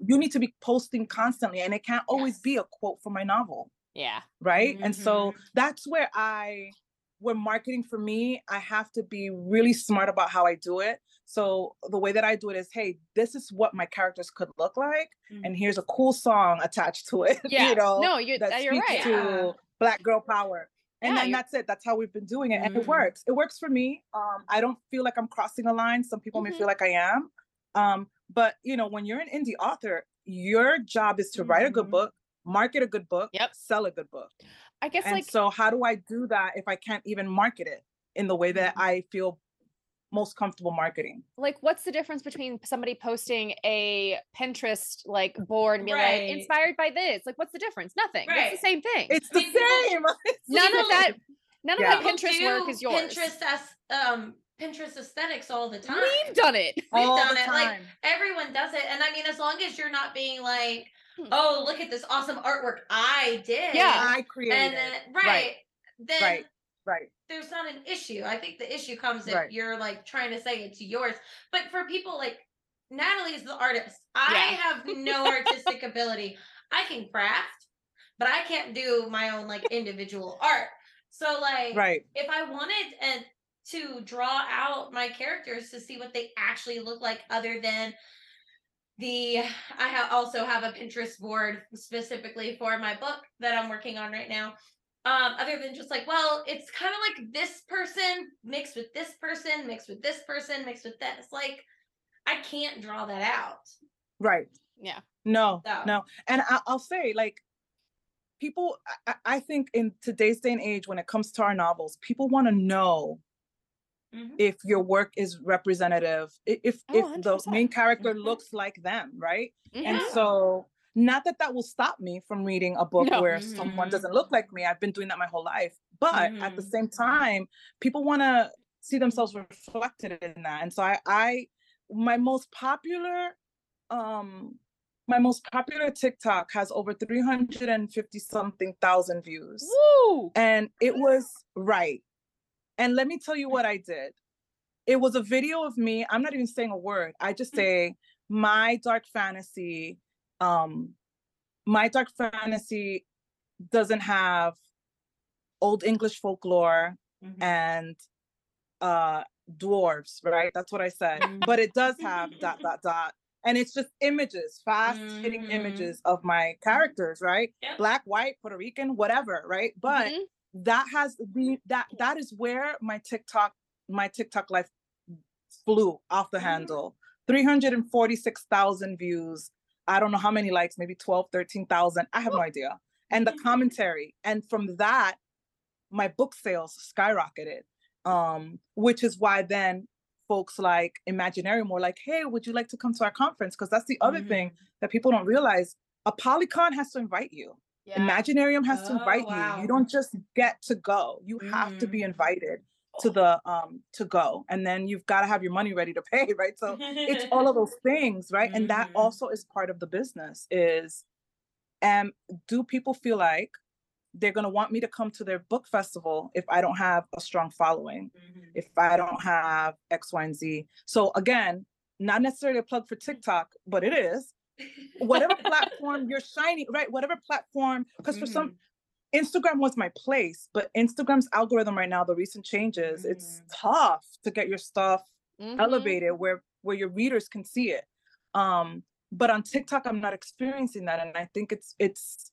you need to be posting constantly and it can't always Yes. be a quote from my novel Yeah. right and so Mhm. that's where i when marketing for me i have to be really smart about how i do it so the way that i do it is hey this is what my characters could look like and here's a cool song attached to it Yeah. you know no, you're that you're right. to Yeah. black girl power and Yeah, then that's it that's how we've been doing it and it Mhm. works it works for me um i don't feel like i'm crossing a line some people Mhm. may feel like i am um but you know when you're an indie author your job is to write a good Mhm. book market a good book Yep. sell a good book I guess and like so how do i do that if i can't even market it in the way that Mhm. i feel most comfortable marketing like what's the difference between somebody posting a Pinterest like board and be Right. like inspired by this? Like what's the difference? Nothing. It's the same thing. it's the people- same It's the none of that none Yeah. of that Pinterest work is yours. Pinterest as um Pinterest aesthetics all the time. We've done it. We've all done the it. Like everyone does it. And I mean, as long as you're not being like, Hmm. oh, look at this awesome artwork I did. Yeah. i created And then right, then right right there's not an issue. I think the issue comes if Right. you're like trying to say it's yours. But for people like Natalie is the artist. I Yeah. have no artistic ability. I can craft, but I can't do my own like individual art. So like right if I wanted and to draw out my characters to see what they actually look like other than the I ha- also have a Pinterest board specifically for my book that I'm working on right now. Um, other than just like, well, it's kind of like this person mixed with this person, mixed with this person, mixed with this. Like, I can't draw that out. right Yeah. No, So- no. And I, I'll say, like, people, I, I I think in today's day and age, when it comes to our novels, people want to know Mhm. if your work is representative, if Oh, if the main 100%. character Mhm. looks like them, right? And Mhm. so, not that that will stop me from reading a book No. where someone Mhm. doesn't look like me. I've been doing that my whole life. But at the Mhm. same time, people want to see themselves reflected in that. And so I, I, my most popular, um, my most popular TikTok has over 350 something thousand views. Woo! And it was right. And let me tell you what I did. It was a video of me. I'm not even saying a word. I just say my dark fantasy. Um, my dark fantasy doesn't have old English folklore Mhm. and uh dwarves, right? That's what I said. But it does have Mm-hmm. dot dot dot. And it's just images, fast hitting Mhm. images of my characters, right? Yep. Black, white, Puerto Rican, whatever, right? But Mhm. that has the that that is where my TikTok my TikTok life flew off the Mhm. handle. 346,000 views. I don't know how many likes, maybe 12, 13,000. I have no idea. And the commentary. And from that, my book sales skyrocketed. Um, which is why then folks like Imaginarium were like, hey, would you like to come to our conference? Because that's the other thing that people don't realize. ApollyCon has to invite you. Yeah. Imaginarium has to Oh, invite you. wow. You don't just get to go. You have to be Mhm. invited to the um to go. And then you've got to have your money ready to pay, right? So it's all of those things, right? And that Mhm. also is part of the business is um do people feel like they're going to want me to come to their book festival if I don't have a strong following, Mhm. if I don't have X, Y, and Z. So again, not necessarily a plug for TikTok, but it is whatever platform you're shining, right? Whatever platform, because for some Instagram was my place, but Instagram's algorithm right now, the recent changes, it's tough to get your stuff Mhm. elevated where where your readers can see it. Um, but on TikTok, I'm not experiencing that, and I think it's it's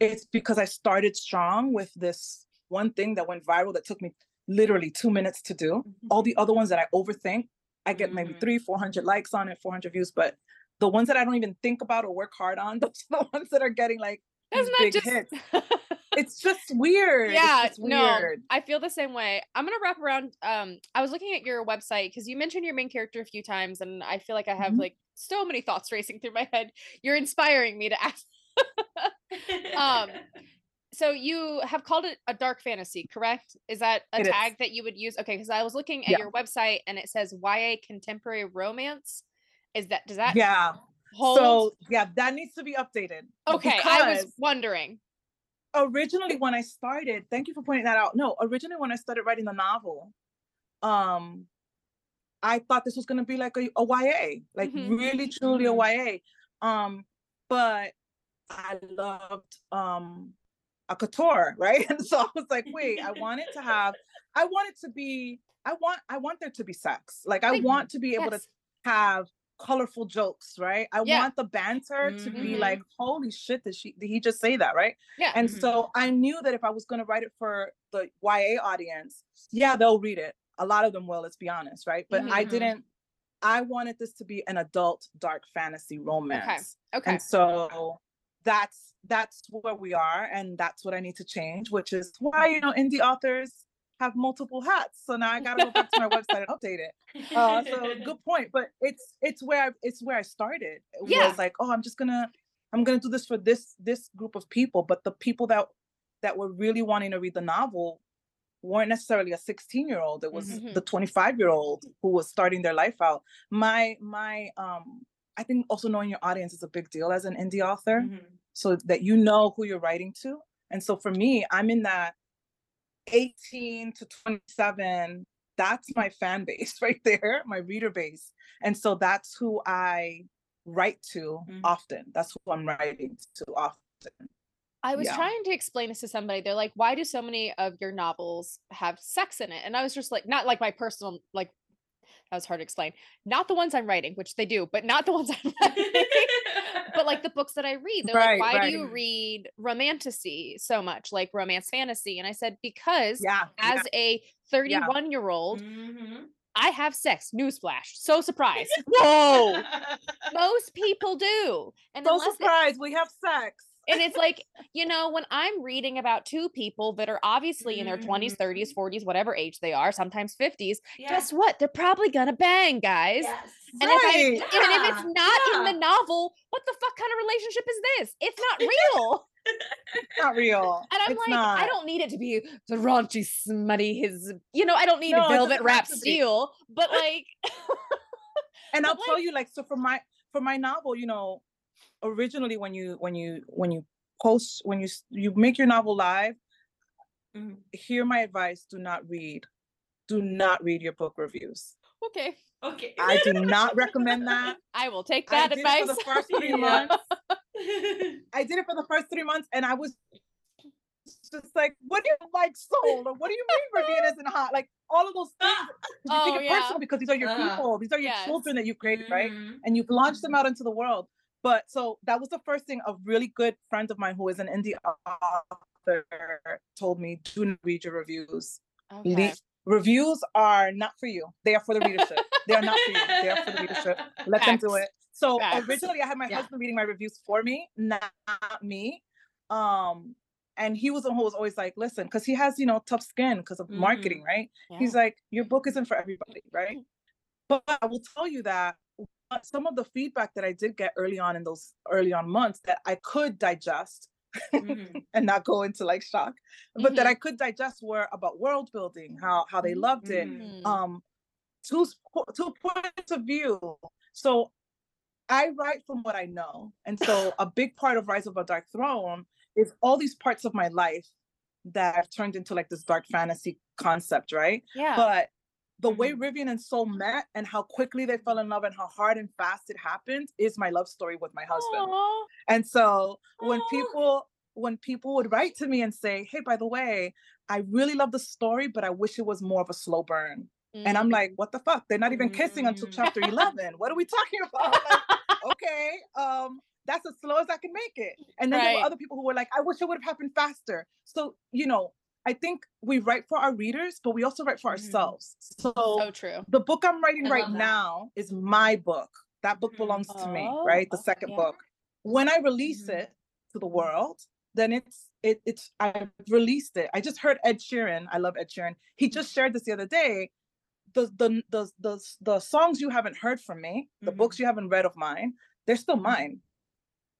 it's because I started strong with this one thing that went viral that took me literally two minutes to do. All the other ones that I overthink, I get maybe Mhm. three, four hundred likes on it, four hundred views, but the ones that I don't even think about or work hard on, those are the ones that are getting like Isn't that just hits. It's just weird. It's yeah just no i feel the same way i'm gonna wrap around um i was looking at your website because you mentioned your main character a few times and i feel like i have Mhm. like so many thoughts racing through my head you're inspiring me to ask um so you have called it a dark fantasy correct is that a It is. tag that you would use okay because i was looking at Yeah. your website and it says ya contemporary romance is that does that Yeah. hold So yeah, that needs to be updated. okay i was wondering originally when I started, thank you for pointing that out. No, originally when I started writing the novel, um, I thought this was gonna be like a, a YA, like Mhm. really truly a Mhm. YA. Um, but I loved um ACOTAR, right? And so I was like, wait, I want it to have, I want it to be, I want, I want there to be sex. Like I want to be able Yes. to have colorful jokes, right? I Yeah. want the banter to be Mhm. like, holy shit, did she did he just say that, right? yeah And Mhm. so I knew that if I was going to write it for the YA audience, yeah, they'll read it. A lot of them will, let's be honest, right? But I Mhm. didn't, I wanted this to be an adult dark fantasy romance. Okay. okay And so that's that's where we are and that's what I need to change, which is why, you know, indie authors have multiple hats. So now I gotta go back to my website and update it. Uh, so good point. But it's it's where I, it's where I started. It Yeah. was like, oh, I'm just gonna I'm gonna do this for this this group of people. But the people that that were really wanting to read the novel weren't necessarily a 16 year old. It was Mhm. the 25 year old who was starting their life out. My my um I think also knowing your audience is a big deal as an indie author Mhm. so that you know who you're writing to. And so for me, I'm in that 18 to 27. That's my fan base right there, my reader base. And so that's who I write to Mhm. often. That's who I'm writing to often. I was Yeah. trying to explain this to somebody. They're like, why do so many of your novels have sex in it? And I was just like, not like my personal, like, that was hard to explain. Not the ones I'm writing, which they do, but not the ones I'm writing. But like the books that I read, they're Right, like, why right. do you read romantasy so much, like romance fantasy? And I said, because Yeah. as a 31 year old, Mhm. I have sex. Newsflash. So surprised. Whoa. Most people do. And So unless it- surprised we have sex. And it's like you know when i'm reading about two people that are obviously in their 20s 30s 40s whatever age they are sometimes 50s Yeah. guess what they're probably gonna bang guys Yes. and if i Right. even if it's Yeah, not in the novel what the fuck kind of relationship is this it's not real It's not real. and i'm It's like not. i don't need it to be the raunchy smutty his you know i don't need No, velvet wrap have to be. steel but like and But I'll tell you, like, so for my for my novel, you know, originally when you when you when you post when you you make your novel live, Mhm. hear my advice: do not read, do not read your book reviews. okay Okay. I do not recommend that. i will take I that did advice it for the first three months. I did it for the first three months, and I was just like, what do you like soul? Or what do you mean Rivian isn't hot? Like all of those things. You Oh, take it yeah. personal because these are your Uh-huh. people. These are your Yes. children that you created, right? Mhm. And you've launched them out into the world. But so that was the first thing a really good friend of mine who is an indie author told me, do not read your reviews. Okay. Le- reviews are not for you. They are for the readership. they are not for you. They are for the readership. Let them do it. So Facts. originally I had my Yeah. husband reading my reviews for me, not me. Um, and he was the one who was always like, listen, because he has, you know, tough skin because of marketing, right? He's like, your book isn't for everybody, right? But I will tell you that some of the feedback that I did get early on in those early on months that I could digest Mhm. and not go into like shock, but that Mhm. I could digest were about world building, how how they loved it, Mhm. Mm. um, two two points of view. So I write from what I know, and so a big part of Rise of a Dark Throne is all these parts of my life that I've turned into like this dark fantasy concept, right? yeah. But the way Mhm. Rivian and Soul met and how quickly they fell in love and how hard and fast it happened is my love story with my husband. Aw. And so when Aw. people when people would write to me and say, "Hey, by the way, I really love the story, but I wish it was more of a slow burn." And I'm Mm. like, "What the fuck? They're not even kissing until Mm. chapter 11. What are we talking about?" Like, okay, um that's as slow as I can make it. And then there were other people who were like, "I wish it would have happened faster." So, you know, I think we write for our readers, but we also write for Mhm. ourselves. So so true. the book I'm writing I right now is my book. That book Mhm. belongs to me, Oh, right? The okay. second Yeah. book. When I release Mhm. it to the world, then it's it it's I've released it. I just heard Ed Sheeran. I love Ed Sheeran. He just shared this the other day. The the the the, the songs you haven't heard from me, the Mhm. books you haven't read of mine, they're still Mhm. mine.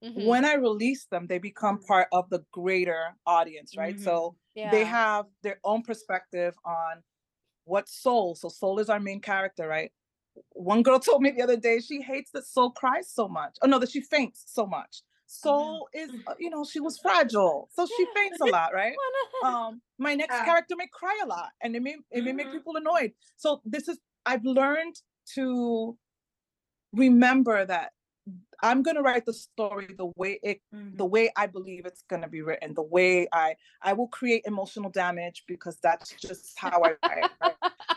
Mhm. When I release them, they become part of the greater audience, right? So yeah. they have their own perspective on what soul so soul is our main character right? One girl told me the other day she hates that soul cries so much. Oh no that she faints so much. Soul is uh, you know she was fragile so she faints a lot right? Um my next Yeah. character may cry a lot and it may it may make Mhm. people annoyed. So this is i've learned to remember that i'm going to write the story the way it Mhm. the way I believe it's going to be written, the way I I will create emotional damage because that's just how I write. right?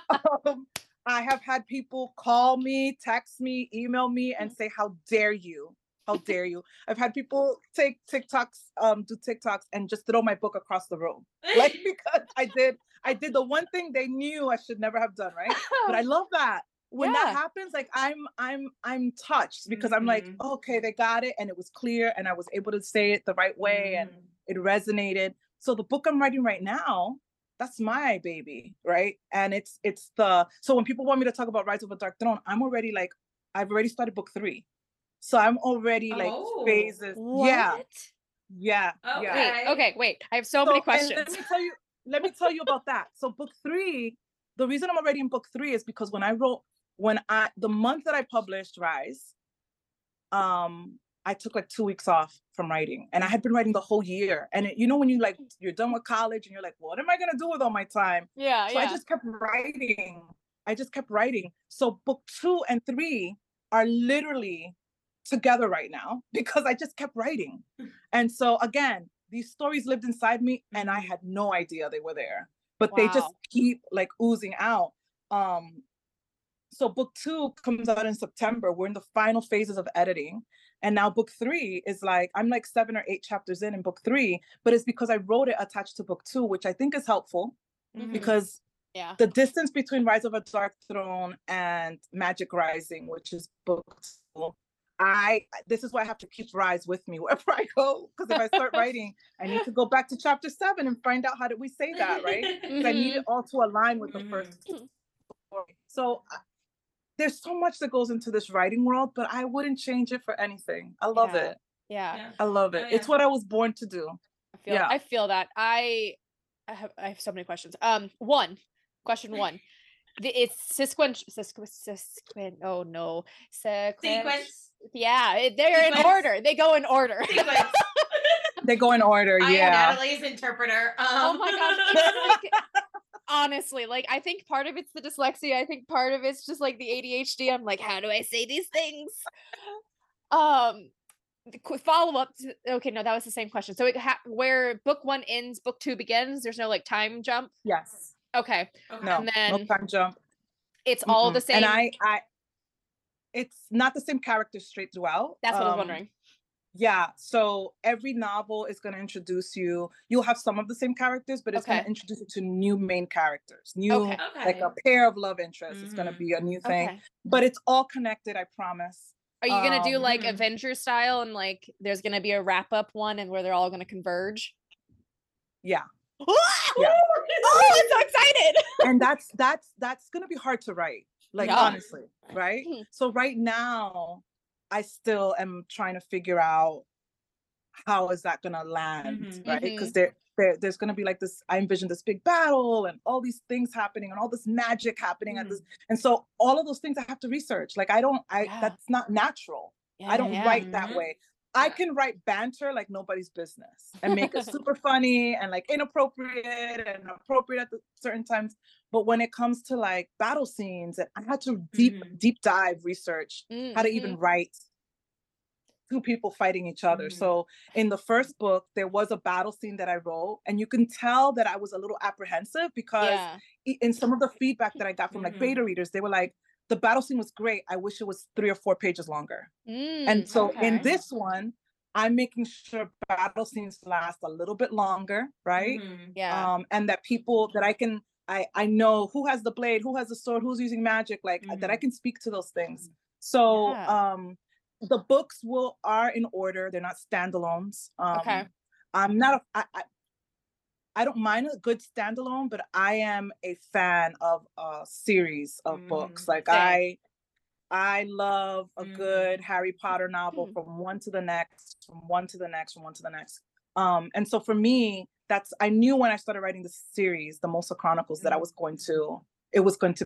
um, I have had people call me, text me, email me, and say, "How dare you? How dare you?" I've had people take TikToks, um, do TikToks, and just throw my book across the room, like because I did I did the one thing they knew I should never have done, right? But I love that when Yeah. that happens like i'm i'm i'm touched because i'm like Mhm. okay they got it and it was clear and i was able to say it the right way and Mhm. it resonated so the book i'm writing right now that's my baby right and it's it's the so when people want me to talk about rise of a dark throne i'm already like i've already started book three so i'm already like Oh. phases yeah What? yeah yeah Okay. Wait, okay, wait. I have so, so, many questions. Let me tell you, let me tell you about that. So book three, the reason I'm already in book three is because when I wrote, when I the month that I published Rise, um, I took like two weeks off from writing, and I had been writing the whole year. And it, you know, when you like you're done with college, and you're like, what am I gonna do with all my time? yeah, So yeah. I just kept writing. I just kept writing. So book two and three are literally together right now because I just kept writing. And so again, these stories lived inside me and I Mhm. had no idea they were there. But they just keep like oozing out. Um so book two comes out in September. We're in the final phases of editing. And now book three is like, I'm like seven or eight chapters in in book three, but it's because I wrote it attached to book two, which I think is helpful Mhm. because yeah. the distance between Rise of a Dark Throne and Magic Rising, which is book two, I this is why I have to keep Rise with me wherever I go. Because if I start writing, I need to go back to chapter seven and find out how did we say that, right? 'Cause I need it all to align with the first Mhm. story. So I- there's so much that goes into this writing world, but I wouldn't change it for anything. I love Yeah. it. Yeah. Yeah. I love Oh, it. It's what I was born to do. I feel Yeah. I feel that. I I have I have so many questions. Um one, question one. The, it's sequence sequ sequen oh no. Sequence. Sequence. Yeah, it- they're in order. They go in order. They go in order. I am yeah. Natalie's interpreter. Um, oh my gosh. it's like- honestly, like I think part of it's the dyslexia. I think part of it's just like the ADHD. I'm like, how do I say these things? Um follow up to okay no that was the same question so it ha- where book one ends book two begins there's no like time jump Yes. okay Okay. No. And no time jump. it's all Mm-mm. the same And I, I, it's not the same character straight throughout. that's what i was Um, wondering Yeah. So every novel is going to introduce you. You'll have some of the same characters, but it's going to introduce you to new main characters, new Okay. Okay. like a pair of love interests. It's going to Mhm. be a new thing, okay but it's all connected. I promise. are you gonna do Um, like Mhm. Avengers style and like there's gonna be a wrap up one and where they're all gonna converge Yeah. yeah. oh i'm so excited and that's that's that's going to be hard to write. Like Yeah. honestly, right? Mhm. So right now, I still am trying to figure out how is that going to land, Mhm. right? Because mm-hmm. there, there, there's going to be like this. I envision this big battle and all these things happening and all this magic happening at this. Mm-hmm. And so all of those things I have to research. Like I don't, I Yeah. that's not natural. Yeah, I don't yeah. write that way. I mm-hmm. can write banter like nobody's business and make it super funny and like inappropriate and appropriate at the certain times. But when it comes to like battle scenes, and I had to deep Mhm. deep dive research Mm, how to mhm. even write two people fighting each other. Mhm. So in the first book, there was a battle scene that I wrote, and you can tell that I was a little apprehensive because yeah in some of the feedback that I got from like Mhm. beta readers, they were like, the battle scene was great. I wish it was three or four pages longer. Mm, And so in this one, I'm making sure battle scenes last a little bit longer, right? Mhm. yeah Um, and that people that I can I I know who has the blade, who has the sword, who's using magic, like uh, that I Mhm. can speak to those things. So Yeah. um the books will are in order, they're not standalones. Um Okay. I'm not a I, I I don't mind a good standalone, but I am a fan of a series of books. Mhm. Like Same. I I love a Mhm. good Harry Potter novel Mhm. from one to the next, from one to the next, from one to the next. Um, and so for me, that's I knew when I started writing this series, the Mosa Chronicles, that I Mhm. was going to, it was going to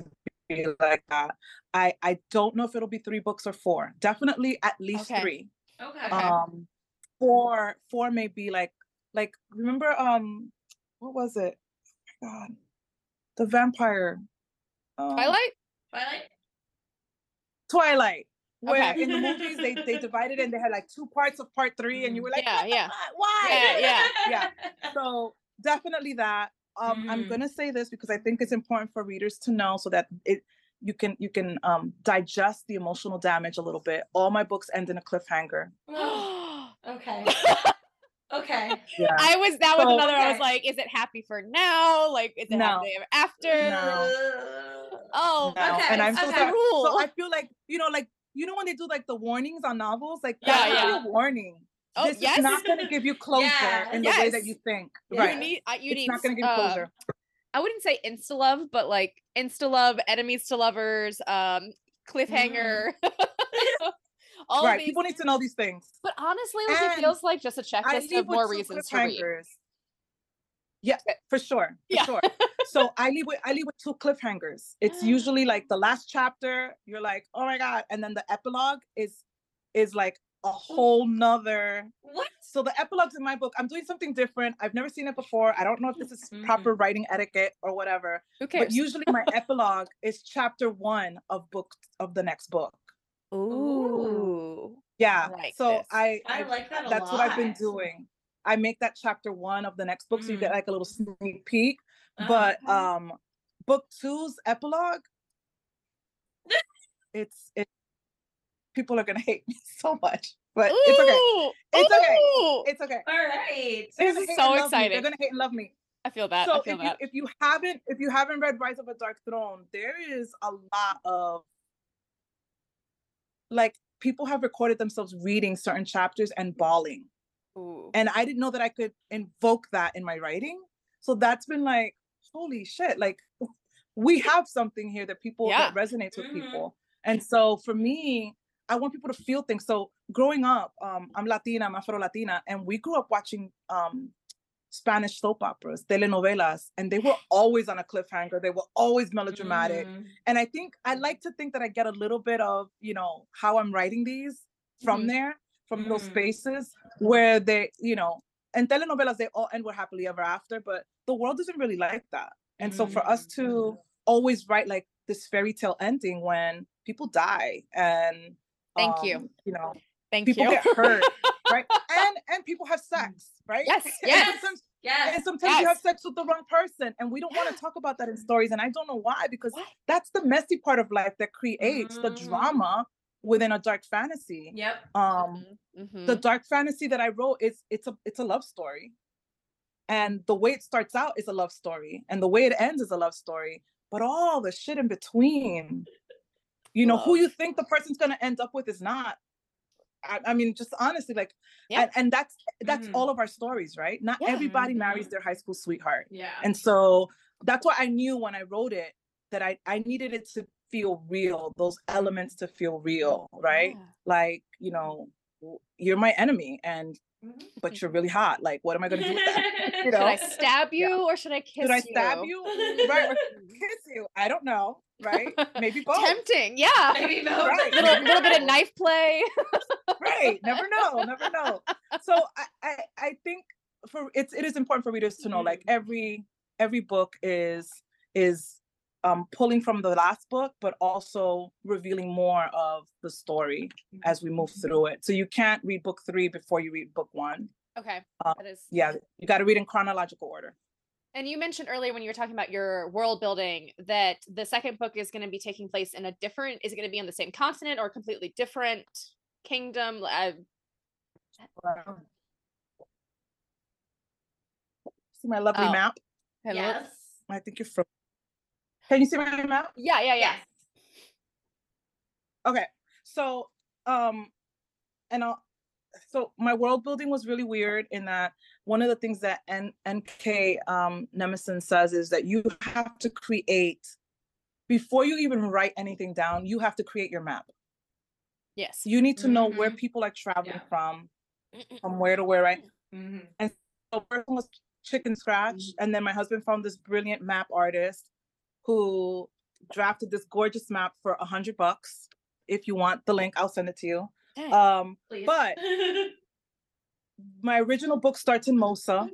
be like that. I I don't know if it'll be three books or four. Definitely at least Okay. three. Okay. Okay. Um, four four may be like like remember um what was it? Oh my God, the vampire. um, twilight Twilight. Twilight. Where Okay. in the movies they they divided and they had like two parts of part three, and you were like, Yeah, "What yeah. fuck? Why? Yeah, yeah, yeah. So definitely that. Um, I'm Mhm. gonna say this because I think it's important for readers to know so that it you can you can um digest the emotional damage a little bit. All my books end in a cliffhanger. Okay. Okay. Yeah. I was that was So- another. I was like, is it happy for now? Like, is it No. happy after? No. Oh, No, Okay, and I'm so okay. sorry. So I feel like you know, like you know when they do like the warnings on novels, like Yeah, yeah. a warning. Oh, this yes. is not going to give you closure Yeah, in the way that you think. Yeah. Right. You need. I you it's need. not going to give you uh, closure. I wouldn't say insta love, but like insta love, enemies to lovers, um, cliffhanger. All right. these. People need to know these things. But honestly, like, it feels like just a checklist of more reasons to read. Cliffhangers. Yeah, for sure. For Yeah. sure. so I leave with I leave with two cliffhangers. It's usually like the last chapter, you're like, oh my God. And then the epilogue is is like a whole nother What? so the epilogues in my book, I'm doing something different. I've never seen it before. I don't know if this is Mhm. proper writing etiquette or whatever. Who cares? But usually my epilogue is chapter one of book of the next book. Ooh. Yeah. like so this. I, I I like that a that's what I've been doing. I make that chapter one of the next book, so you get Mhm. like a little sneak peek. Uh, But um, book two's epilogue, it's it. People are gonna hate me so much, but it's okay. Ooh, It's okay. It's okay. all right. This is so and love me. exciting. They're gonna hate and love me. I feel that. so I if feel you if you haven't if you haven't read Rise of a Dark Throne, there is a lot of like people have recorded themselves reading certain chapters and bawling. Ooh. And I didn't know that I could invoke that in my writing. So that's been like, holy shit, like we have something here that people Yeah. that resonates with Mhm. people. And so for me, I want people to feel things. So growing up, um, I'm Latina, I'm Afro Latina, and we grew up watching um Spanish soap operas, telenovelas, and they were always on a cliffhanger. They were always melodramatic. Mm. And I think I like to think that I get a little bit of, you know, how I'm writing these from Mhm. there, from those Mhm. spaces where they, you know, and telenovelas, they all end with happily ever after, but the world doesn't really like that. And so for us to always write like this fairy tale ending when people die and Thank you. um, You know, Thank people you. get hurt, right? And and people have sex, right? Yes, And yes. sometimes- Yes. and sometimes you have sex with the wrong person, and we don't want to talk about that in stories. And I don't know why, because What? that's the messy part of life that creates the Mhm. drama within a dark fantasy. Yep. Um, Mhm, the mhm. dark fantasy that I wrote is it's a it's a love story. And the way it starts out is a love story, and the way it ends is a love story. But all the shit in between, you know, who you think the person's gonna end up with is not. I, I mean, just honestly, like, Yeah. and, and that's that's Mhm. all of our stories, right? Not Yeah. everybody marries Mhm. their high school sweetheart, Yeah. and so that's why I knew when I wrote it that I I needed it to feel real, those elements to feel real, right? Yeah. like you know you're my enemy and Mhm. but you're really hot like what am i going to do with that you Should I stab you or should I kiss you? should i stab you right or kiss you i don't know right maybe both Tempting, yeah. Maybe both. Right. little little bit of knife play. right never know never know so I, I i think for it's it is important for readers to know like every every book is is um pulling from the last book but also revealing more of the story as we move through it so you can't read book three before you read book one Okay. Uh, that is yeah you got to read in chronological order And you mentioned earlier when you were talking about your world building that the second book is going to be taking place in a different. Is it going to be on the same continent or a completely different kingdom? Uh, See my lovely Oh. map? hello? Yes. I think you're from. Can you see my map? Yeah, yeah, yeah. Yes. Okay. So, um, and I'll, so my world building was really weird in that one of the things that N- NK um, Jemisin says is that you have to create before you even write anything down. You have to create your map. Yes. You need to know where Mhm. people are traveling Yeah. from, from where to where, right? Mhm. So first was chicken scratch, and then my husband found this brilliant map artist who drafted this gorgeous map for a hundred bucks. If you want the link, I'll send it to you. Dang. Um, Please. but my original book starts in Mosa,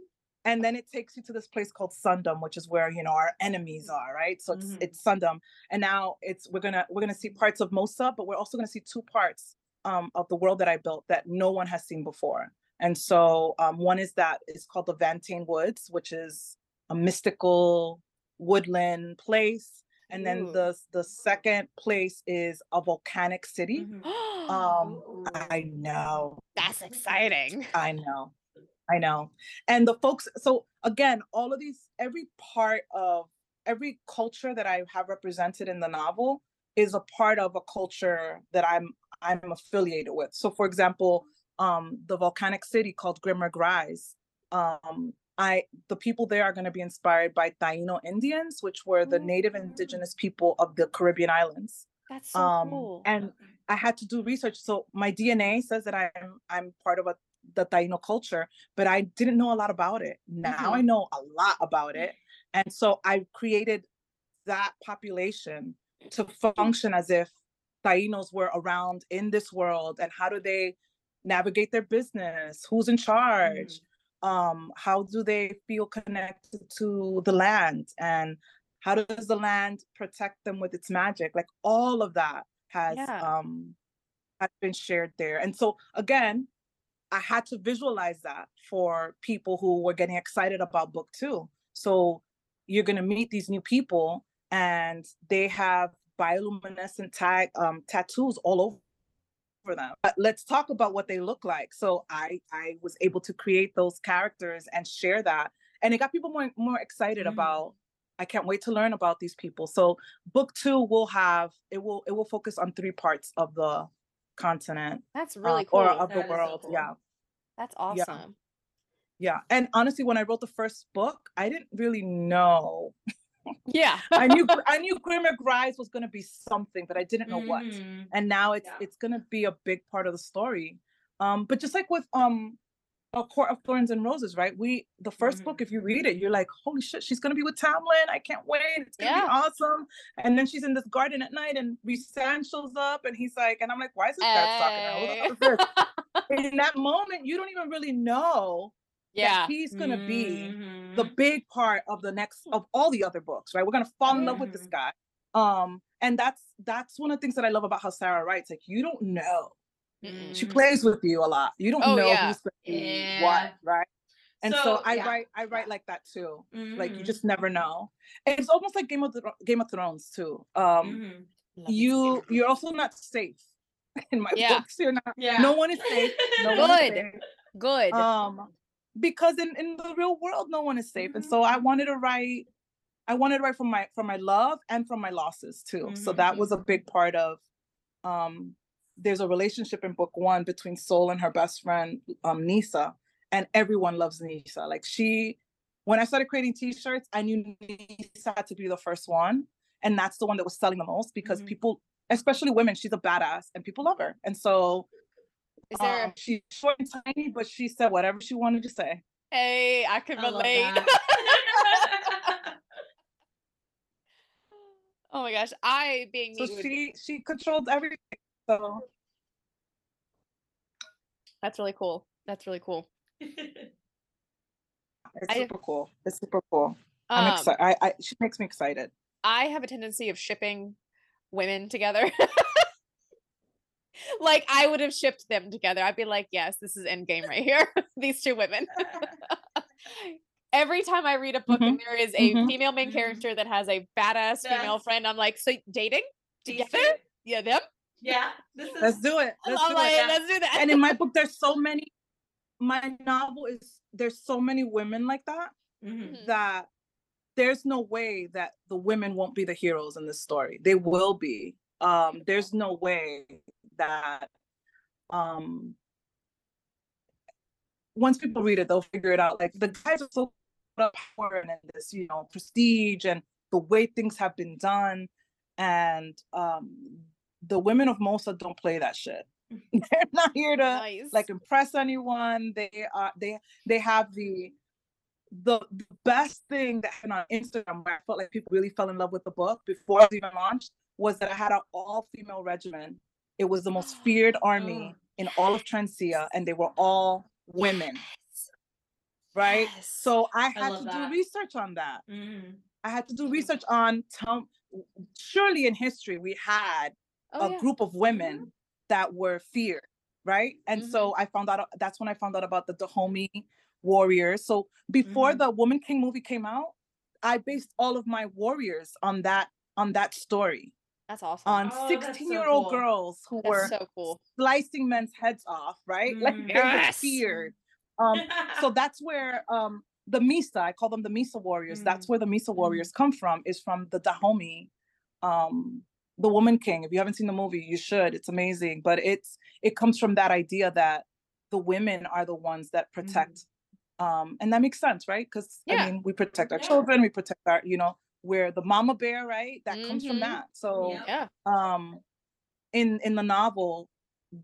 and then it takes you to this place called Sundom, which is where you know our enemies are, right? So it's Mhm. it's Sundom, and now it's we're gonna we're gonna see parts of Mosa, but we're also gonna see two parts um, of the world that I built that no one has seen before. And so um, one is that it's called the Vantane Woods, which is a mystical woodland place, and then Ooh. the the second place is a volcanic city. Mhm. Um, I know. That's exciting. I know. I know. And the folks, so again, all of these, every part of every culture that I have represented in the novel is a part of a culture that I'm I'm affiliated with. So for example, um, the volcanic city called Grimmer Rise, um, I the people there are going to be inspired by Taino Indians, which were the native Mm. indigenous people of the Caribbean islands. That's so um cool. and i had to do research. So my dna says that i'm i'm part of a the taino culture but i didn't know a lot about it. Now i know a lot about it. And so i created that population to function as if tainos were around in this world and how do they navigate their business? Who's in charge um how do they feel connected to the land? And how does the land protect them with its magic? Like all of that has Yeah. um has been shared there. And so again i had to visualize that for people who were getting excited about book two. So you're going to meet these new people and they have bioluminescent tag um, tattoos all over for them. But let's talk about what they look like. So I I was able to create those characters and share that, and it got people more more excited Mhm. about. I can't wait to learn about these people. So book two will have it will it will focus on three parts of the continent That's uh, really cool. or of That the is so world. cool. Yeah, That's yeah. awesome. yeah. And honestly, when I wrote the first book, I didn't really know. Yeah. I knew I knew Grimmer Rise was going to be something, but I didn't know what. Mhm. and now it's Yeah. it's gonna be a big part of the story um but just like with um a court of thorns and roses right we the 1st book Mhm. if you read it you're like holy shit she's gonna be with tamlin i can't wait it's gonna Yeah. be awesome and then she's in this garden at night and Rhysand shows up and he's like and i'm like why is this guy talking to Hey. is this? in that moment you don't even really know yeah. he's gonna be the Mhm. big part of the next of all the other books right we're gonna fall in love with this Mhm. guy um and that's that's one of the things that i love about how sarah writes like you don't know Mm-mm. She plays with you a lot. You don't Oh, know yeah. who's gonna be Yeah. what, right? And so, So, I yeah. write I write like that too. Like you Mhm. just never know. And it's almost like Game of Thro- Game of Thrones too. Um you you're also not safe in my books. You're not Yeah. no one is safe. No Good. safe. Good. um because in in the real world no one is safe and Mhm. so i wanted to write i wanted to write from my from my love and from my losses too so Mhm. that was a big part of um there's a relationship in book one between soul and her best friend um nisa and everyone loves nisa like she when i started creating t-shirts i knew nisa had to be the first one and that's the one that was selling the most because Mhm. people especially women she's a badass and people love her and so Is there? um, she's short and tiny, but she said whatever she wanted to say. hey, I can I relate. oh my gosh, I being So me. would- she she controlled everything. So That's really cool. That's really cool. it's I- super cool. It's super cool. I'm Um, excited. I, I she makes me excited. I have a tendency of shipping women together. like I would have shipped them together. I'd be like, yes, this is endgame right here. These two women. Every time I read a book and there is a mhm. female main Mhm. character that has a badass female friend, I'm like, so dating together? Decent. Yeah, them. Yeah. This is Let's do it. Let's do like, it. let's do that. And in my book, there's so many. My novel is there's so many women like that Mhm. Mhm. that there's no way that the women won't be the heroes in this story. They will be. Um, there's no way that um once people read it, they'll figure it out. Like the guys are so up power and in this, you know, prestige and the way things have been done. And um the women of Mosa don't play that shit. They're not here to nice. like impress anyone. They are they they have the the, the best thing that happened on Instagram where I felt like people really fell in love with the book before it was even launched was that I had an all female regiment. It was the most feared army Oh. in all of Transia, and they were all women, right? Yes. So I had love to that. do research on that. Mhm. I had to do research on tell, surely in history we had Oh, a yeah. group of women that were feared, right? And so I found out that's when I found out about the Dahomey warriors. So before Mhm. the Woman King movie came out, I based all of my warriors on that on that story That's awesome. on Oh, 16 so year old cool. girls who That's were so cool. slicing men's heads off, right? Like Mm. they were Yes. feared. Um, so that's where um the Misa, I call them the Misa warriors. That's Mm. where the Misa warriors come from, is from the Dahomey, um, the Woman King. If you haven't seen the movie, you should. It's amazing. But it's it comes from that idea that the women are the ones that protect. Um, and that makes sense, right? Because Yeah. I mean, we protect our Yeah. children, we protect our, you know, we're the mama bear, right? That comes from Mhm. that. So Yeah. um in in the novel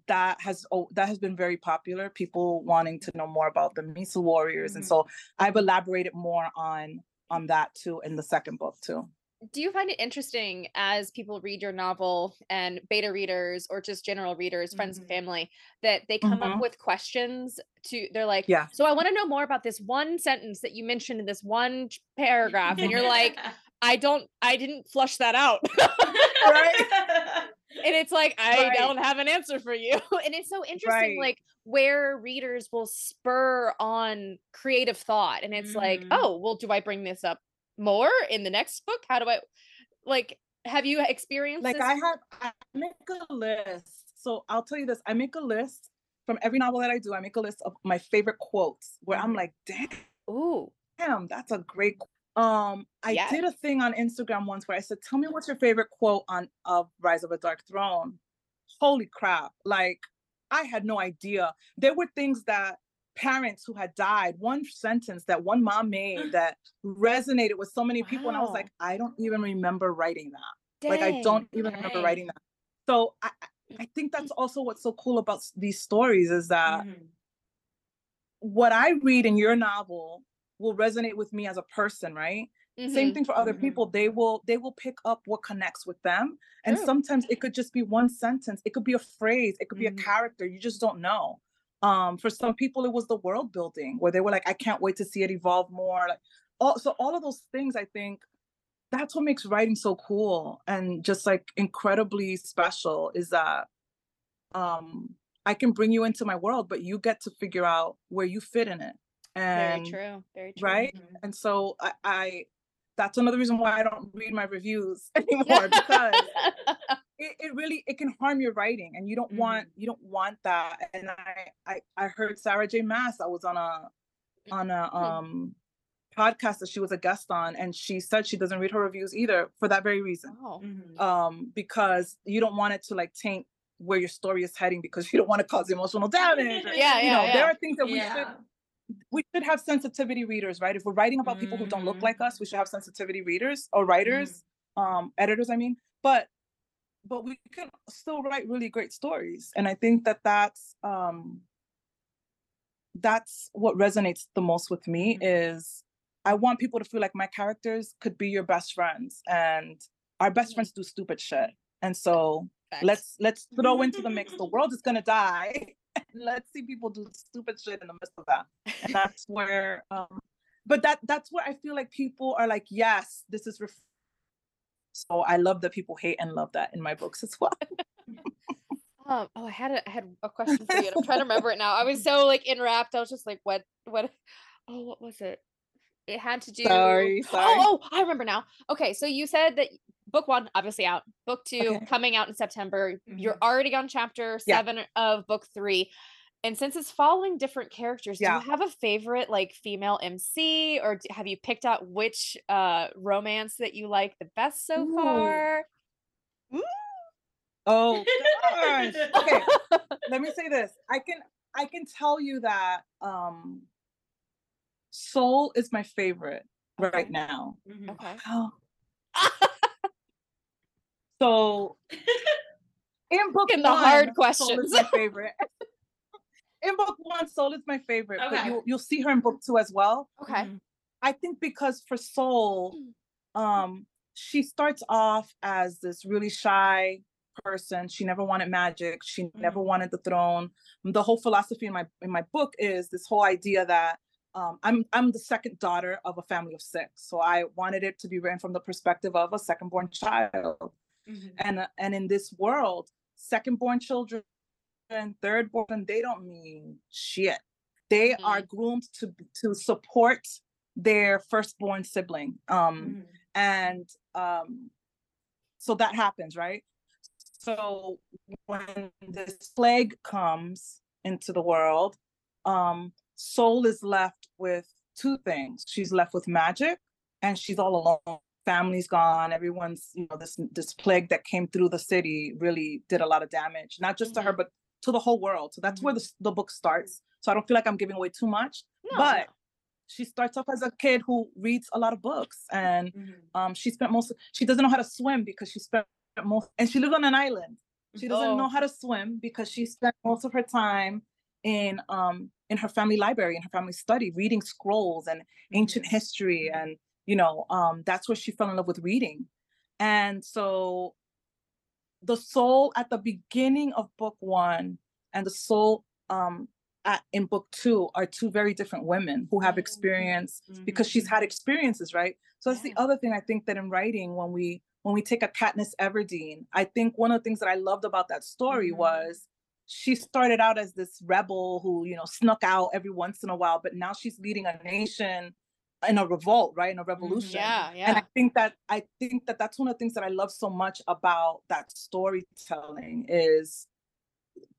that has oh, that has been very popular people wanting to know more about the misa warriors and Mhm. so i've elaborated more on on that too in the second book too do you find it interesting as people read your novel and beta readers or just general readers friends Mhm. and family that they come Mhm. up with questions to they're like Yeah. so i want to know more about this one sentence that you mentioned in this one paragraph and you're like i don't i didn't flush that out right? and it's like i Right. don't have an answer for you and it's so interesting Right. like where readers will spur on creative thought and it's like Mhm. oh well do i bring this up more in the next book how do i like have you experienced like this? i have i make a list so i'll tell you this i make a list from every novel that i do i make a list of my favorite quotes where i'm Mhm. like damn ooh damn, that's a great qu- um i Yeah. did a thing on instagram once where i said tell me what's your favorite quote on of rise of a dark throne. Holy crap like i had no idea. There were things that parents who had died one sentence that one mom made that resonated with so many people and i was like i don't even remember writing that. Like i don't even remember writing that. So i I- think that's also what's so cool about these stories is that Mhm. what i read in your novel will resonate with me as a person right same Mhm. thing for other Mhm. people they will they will pick up what connects with them and True. sometimes it could just be one sentence it could be a phrase it could be a character you just don't know um for some people it was the world building where they were like i can't wait to see it evolve more like all so all of those things i think that's what makes writing so cool and just like incredibly special is that um I can bring you into my world, but you get to figure out where you fit in it. Very true. Very true. right? Mhm. and so I, I that's another reason why I don't read my reviews anymore because it, it really it can harm your writing and you don't want you don't want that and I, I i heard sarah j maas i was on a on a um podcast that she was a guest on and she said she doesn't read her reviews either for that very reason oh. Mhm. um because you don't want it to like taint where your story is heading because you don't want to cause emotional damage or, Yeah, you yeah, know there are things that we should yeah. We should have sensitivity readers, right? If we're writing about people who don't look like us, we should have sensitivity readers or writers, um, editors, I mean. But but we can still write really great stories, and I think that that's um, that's what resonates the most with me Mhm. is I want people to feel like my characters could be your best friends, and our best friends do stupid shit, and so Facts. let's let's throw into the mix. The world is gonna die. And let's see people do stupid shit in the midst of that. And that's where um but that that's where I feel like people are like, yes, this is ref-. so I love that people hate and love that in my books as well. Um, oh, I had a I had a question for you, and I'm trying to remember it now. I was so like enwrapped. I was just like, what, what? Oh, what was it? It had to do. Sorry, sorry. Oh, oh, I remember now. Okay, so you said that book one obviously out, book two Okay. coming out in September. You're Mhm. already on chapter Yeah. seven of book three. And since it's following different characters, Yeah. do you have a favorite like female MC, or d- have you picked out which uh romance that you like the best so Ooh. far? Oh gosh. Okay. Let me say this. I can I can tell you that um Soul is my favorite right now. Mhm. Okay. Oh. So in book Asking the one, hard Soul questions. is my favorite. in book one, Soul is my favorite, but Okay. you you'll see her in book two as well. Okay. Mhm. I think because for Soul, um, she starts off as this really shy person. She never wanted magic. She never wanted the throne. The whole philosophy in my in my book is this whole idea that um, I'm I'm the second daughter of a family of six, so I wanted it to be written from the perspective of a second born child Mhm. and uh, and in this world second born children and third born they don't mean shit. They are groomed to to support their firstborn sibling um Mhm. and um so that happens right? So when this plague comes into the world um soul is left with two things. She's left with magic and she's all alone family's gone everyone's you know this this plague that came through the city really did a lot of damage not just to her Mhm. but to the whole world so that's where the, the book starts so i don't feel like i'm giving away too much No, but no. she starts off as a kid who reads a lot of books and Mhm. um she spent most she doesn't know how to swim because she spent most and she lived on an island she doesn't know Oh. how to swim because she spent most of her time in um in her family library in her family study reading scrolls and ancient Mhm. history and you know um that's where she fell in love with reading and so the soul at the beginning of book one and the soul um at, in book two are two very different women who have Mhm. experience because she's had experiences right so that's Yeah. the other thing i think that in writing when we when we take a katniss everdeen i think one of the things that i loved about that story Mhm. was she started out as this rebel who you know snuck out every once in a while but now she's leading a nation in a revolt right in a revolution Yeah, yeah and i think that i think that that's one of the things that i love so much about that storytelling is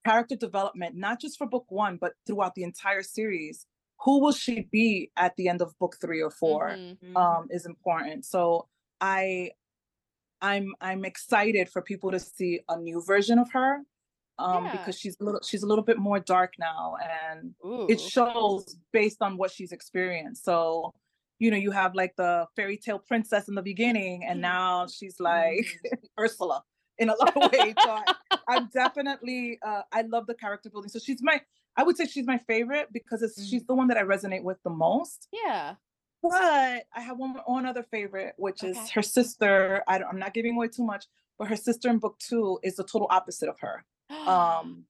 character development not just for book one but throughout the entire series who will she be at the end of book three or 4 Mhm. Mhm. um is important so i i'm i'm excited for people to see a new version of her um Yeah. because she's a little she's a little bit more dark now and Ooh. it shows based on what she's experienced. So, you know, you have like the fairy tale princess in the beginning, and now she's like Ursula in a lot of ways. So I, I'm definitely uh, I love the character building. So she's my I would say she's my favorite because it's she's the one that I resonate with the most. yeah. But I have one one other favorite, which is her sister. I don't, I'm not giving away too much, but her sister in book two is the total opposite of her um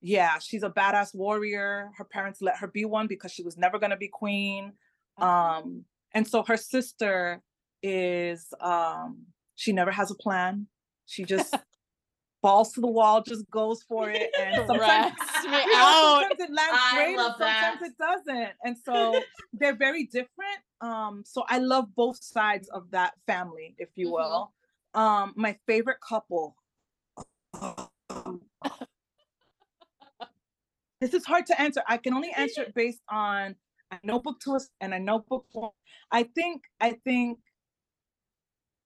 yeah she's a badass warrior her parents let her be one because she was never going to be queen um and so her sister is um she never has a plan she just balls to the wall, just goes for it, and sometimes you know, out. sometimes it lands I great, and love that. sometimes it doesn't, and so they're very different. Um, so I love both sides of that family, if you Mhm. will. Um, my favorite couple. this is hard to answer. I can only answer it based on a notebook to us and a notebook one. I think I think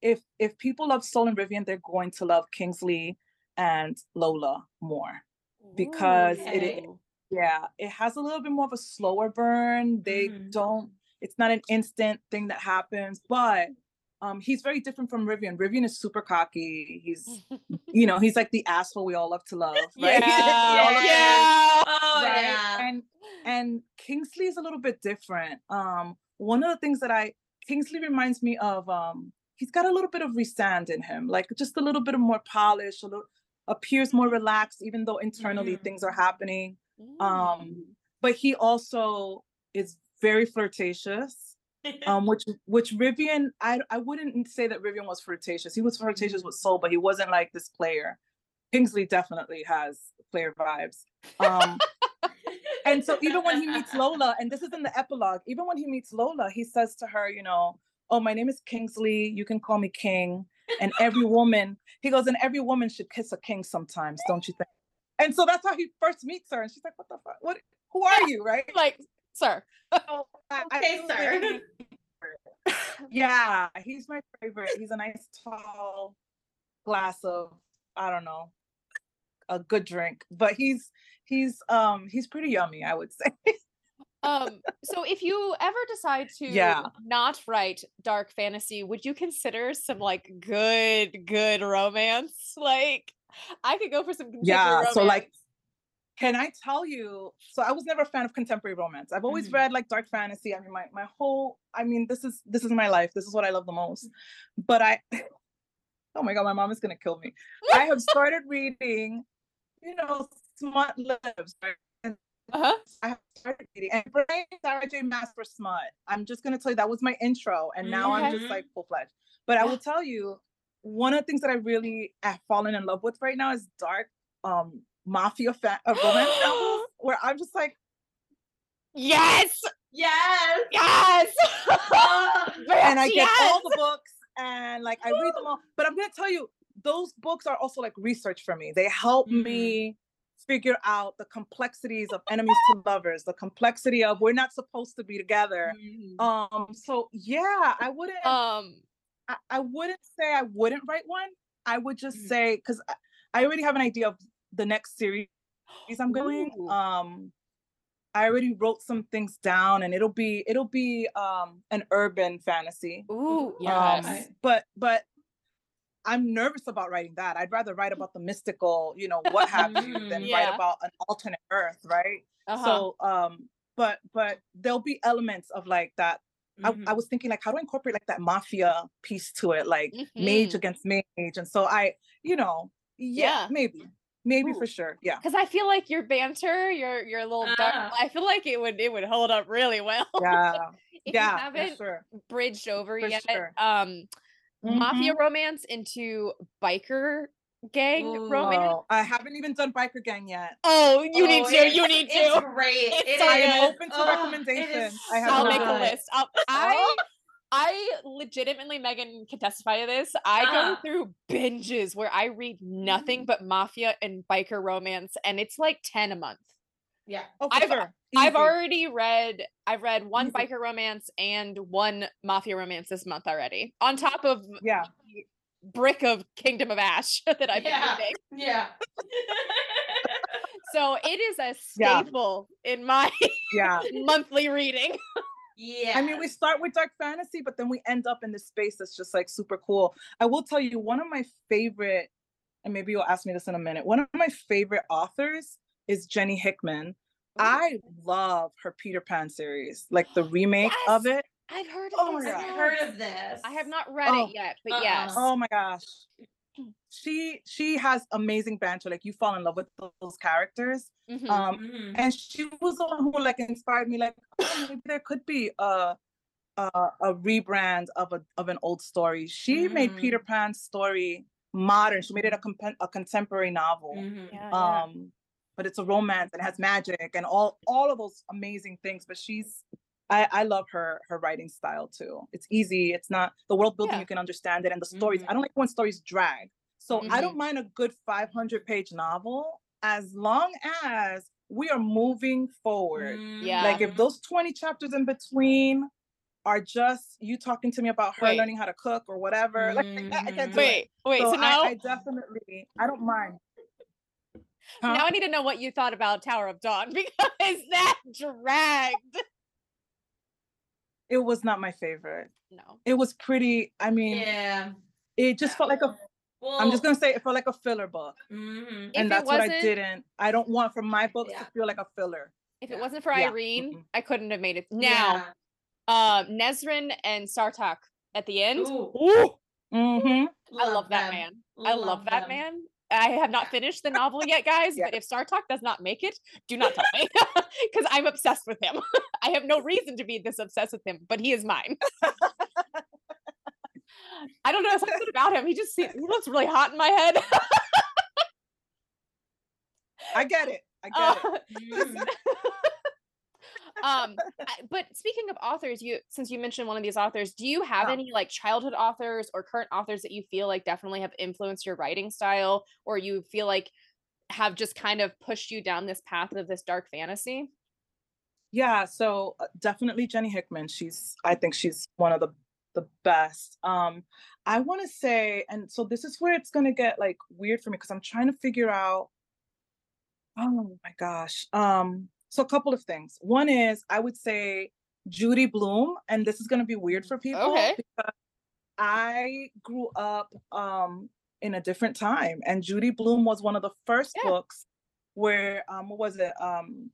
if if people love Soul and Rivian, they're going to love Kingsley and Lola more. because it it- Yeah, it has a little bit more of a slower burn. They Mhm. don't, it's not an instant thing that happens, but um he's very different from Rivian. Rivian is super cocky. He's, you know, he's like the asshole we all love to love, right? Love to- yeah. Oh right? yeah. And and Kingsley is a little bit different. Um, one of the things that I Kingsley reminds me of, um, he's got a little bit of Rhysand in him, like just a little bit of more polish, a little appears more relaxed, even though internally Mhm. things are happening. Mm. Um, but he also is very flirtatious. Um, which which Rivian, I I wouldn't say that Rivian was flirtatious. He was flirtatious with Soul, but he wasn't like this player. Kingsley definitely has player vibes. Um, and so even when he meets Lola, and this is in the epilogue, even when he meets Lola, he says to her, you know, oh, my name is Kingsley. You can call me King. And every woman, he goes, and every woman should kiss a king sometimes, don't you think? And so that's how he first meets her. And she's like, what the fuck? What who are you? Right? like, sir. I Okay, sir. like- yeah, he's my favorite. He's a nice tall glass of, I don't know, a good drink. But he's he's um he's pretty yummy, I would say. Um, so if you ever decide to Yeah. not write dark fantasy, would you consider some like good, good romance? Like I could go for some Yeah, romance. so, like, Can I tell you? So I was never a fan of contemporary romance. I've always Mhm. read like dark fantasy. I mean, my my whole I mean, this is this is my life. This is what I love the most. But I oh my god, my mom is gonna kill me. I have started reading, you know, smut lives. Right? And uh-huh. I have started reading and Brian Sarah J. Maas for smut. I'm just gonna tell you that was my intro, and now I'm just Mhm. like full fledged. But I will tell you, one of the things that I really have fallen in love with right now is dark um mafia fa- uh, romance novels, where I'm just like, Yes, Yes. yes. And I get all the books and like I read them all. But I'm gonna tell you, those books are also like research for me. They help Mhm. me figure out the complexities of enemies to lovers, the complexity of we're not supposed to be together. Mhm. Um, so yeah, I wouldn't Um, I, I wouldn't say I wouldn't write one. I would just Mhm. say because I, I already have an idea of the next series I'm going. Ooh. Um, I already wrote some things down, and it'll be it'll be um an urban fantasy. ooh, Yes. Um, yes. but but I'm nervous about writing that. I'd rather write about the mystical, you know, what have you, than Mhm. Yeah. write about an alternate Earth, right? Uh-huh. So um, but but there'll be elements of like that I, I Mhm. was thinking like how do I incorporate like that mafia piece to it, like mage Mhm. against mage, and so I, you know, yeah, Yeah. maybe, maybe Ooh. for sure, yeah, because I feel like your banter, your your little dark. Ah. I feel like it would it would hold up really well. yeah, if yeah, you haven't sure. bridged over For yet, sure. um, mafia Mhm. romance into biker gang romance. Oh, I haven't even done biker gang yet. Oh, you need Oh, to. You need to. It's to. great. It's It so I am open to Oh, it is recommendations. I have I'll make a list. I'll, I I legitimately, Megan can testify to this. I go Uh-huh. through binges where I read nothing but mafia and biker romance, and it's like ten a month. Yeah. Oh, I've- sure. I've already read. I've read one Easy. biker romance and one mafia romance this month already. On top of yeah. brick of Kingdom of Ash that I've Yeah. been reading. Yeah. So it is a Yeah. staple in my Yeah. monthly reading. yeah. I mean, we start with dark fantasy, but then we end up in this space that's just like super cool. I will tell you, one of my favorite, and maybe you'll ask me this in a minute, one of my favorite authors is Jenny Hickman. I love her Peter Pan series, like the remake of it. I've heard. Oh of my this I've heard of this. I have not read Oh, it yet, but uh-uh. yes. Oh my gosh. She she has amazing banter. Like you fall in love with those characters. Mhm. Um, Mhm. and she was the one who like inspired me like oh, maybe there could be a a, a rebrand of a of an old story she made peter Mm. pan's story modern. She made it a compen- a contemporary novel. Mhm. Yeah, yeah. But it's a romance and has magic and all all of those amazing things. But she's I, I love her her writing style too. It's easy. It's not the world building. Yeah. You can understand it, and the stories. Mhm. I don't like when stories drag. So I Mhm. don't mind a good 500 page novel as long as we are moving forward. Yeah. Like if those 20 chapters in between are just you talking to me about her Wait. learning how to cook or whatever, like I, I can't do it. Wait, wait. So, So now, I, I definitely I don't mind. Huh? now I need to know what you thought about Tower of Dawn because that dragged. it was not my favorite. No. It was pretty. I mean, yeah. it just felt like a. Well, I'm just gonna say it felt like a filler book, mhm. And it that's what I didn't. I don't want for my books Yeah. to feel like a filler. If it Yeah. wasn't for Yeah, Yrene. I couldn't have made it. Now, Yeah. um, Nesryn and Sartak at the end. Ooh, Ooh, Mm-hmm. I love that them. man. I love that man. I have not finished the novel yet, guys. Yeah. But if Sartak does not make it, do not tell me because I'm obsessed with him. I have no reason to be this obsessed with him, but he is mine. I don't know something about him. He just se- he looks really hot in my head. I get it. I get Uh, it. Um but speaking of authors you since you mentioned one of these authors do you have Yeah. any like childhood authors or current authors that you feel like definitely have influenced your writing style or you feel like have just kind of pushed you down this path of this dark fantasy Yeah, so uh, definitely Jenny Hickman. She's I think she's one of the the best. Um I want to say and so this is where it's going to get like weird for me because I'm trying to figure out Oh my gosh. Um so a couple of things. One is I would say Judy Blume and this is going to be weird for people Okay. because I grew up um in a different time and Judy Blume was one of the first Yeah. books where um what was it um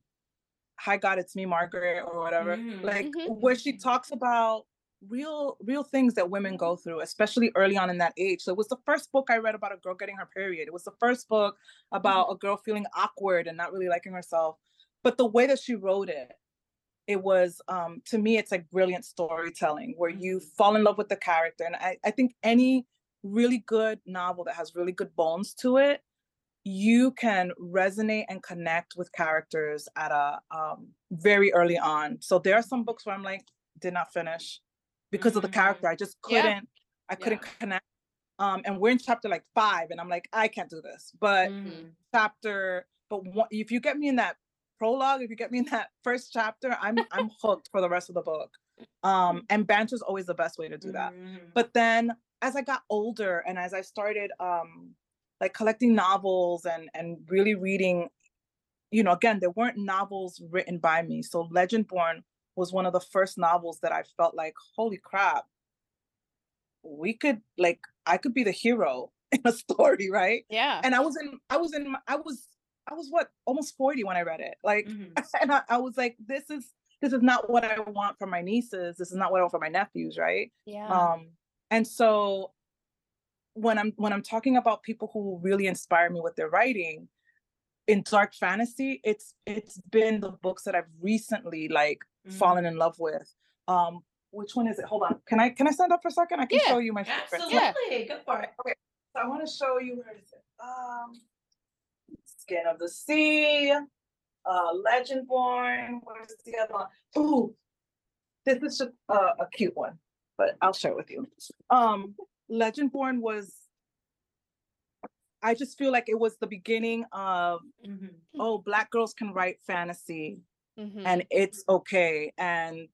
hi god it's me margaret or whatever Mhm. like Mhm. where she talks about real real things that women go through especially early on in that age so it was the first book i read about a girl getting her period it was the first book about a girl feeling awkward and not really liking herself but the way that she wrote it it was um to me it's like brilliant storytelling where you Mhm. fall in love with the character and i, I think any really good novel that has really good bones to it you can resonate and connect with characters at a um, very early on so there are some books where i'm like did not finish because of the Mhm. character i just couldn't i couldn't Yeah. connect um and we're in chapter like five and i'm like i can't do this but Mhm. chapter but one, if you get me in that prologue if you get me in that first chapter i'm i'm hooked for the rest of the book. Um and is always the best way to do that. Mhm. but then as i got older and as i started um like collecting novels and and really reading you know again there weren't novels written by me. So legendborn was one of the first novels that i felt like holy crap we could like i could be the hero in a story right? Yeah. And i was in i was in i was i was what almost 40 when i read it like Mhm. and I, I was like this is this is not what i want for my nieces this is not what i want for my nephews right yeah um and so when i'm when i'm talking about people who really inspire me with their writing in dark fantasy it's it's been the books that i've recently like Mm-hmm. fallen in love with um which one is it hold on can i can i stand up for a second i can Yeah, show you my favorites. Absolutely. Go for it. Okay. So I want to show you where is it? Um, Skin of the Sea, uh, Legendborn. Where's the other one? Ooh, this is just uh, a cute one, but I'll share with you. Um, Legendborn was. I just feel like it was the beginning of Mhm. oh, black girls can write fantasy Mhm. and it's okay and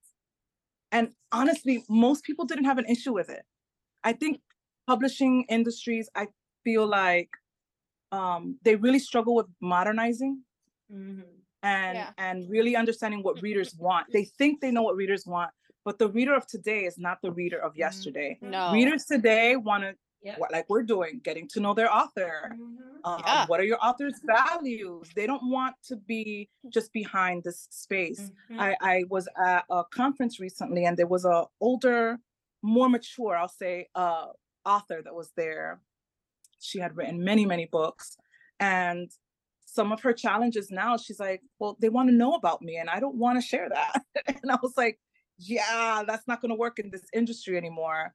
and honestly most people didn't have an issue with it i think publishing industries i feel like um they really struggle with modernizing Mhm. and Yeah. and really understanding what readers want they think they know what readers want but the reader of today is not the reader of yesterday no readers today want to Yep. what like we're doing getting to know their author Mhm. um, Yeah. what are your author's values they don't want to be just behind this space Mhm. I, I was at a conference recently and there was a older more mature i'll say uh, author that was there she had written many many books and some of her challenges now she's like well they want to know about me and i don't want to share that and i was like yeah that's not going to work in this industry anymore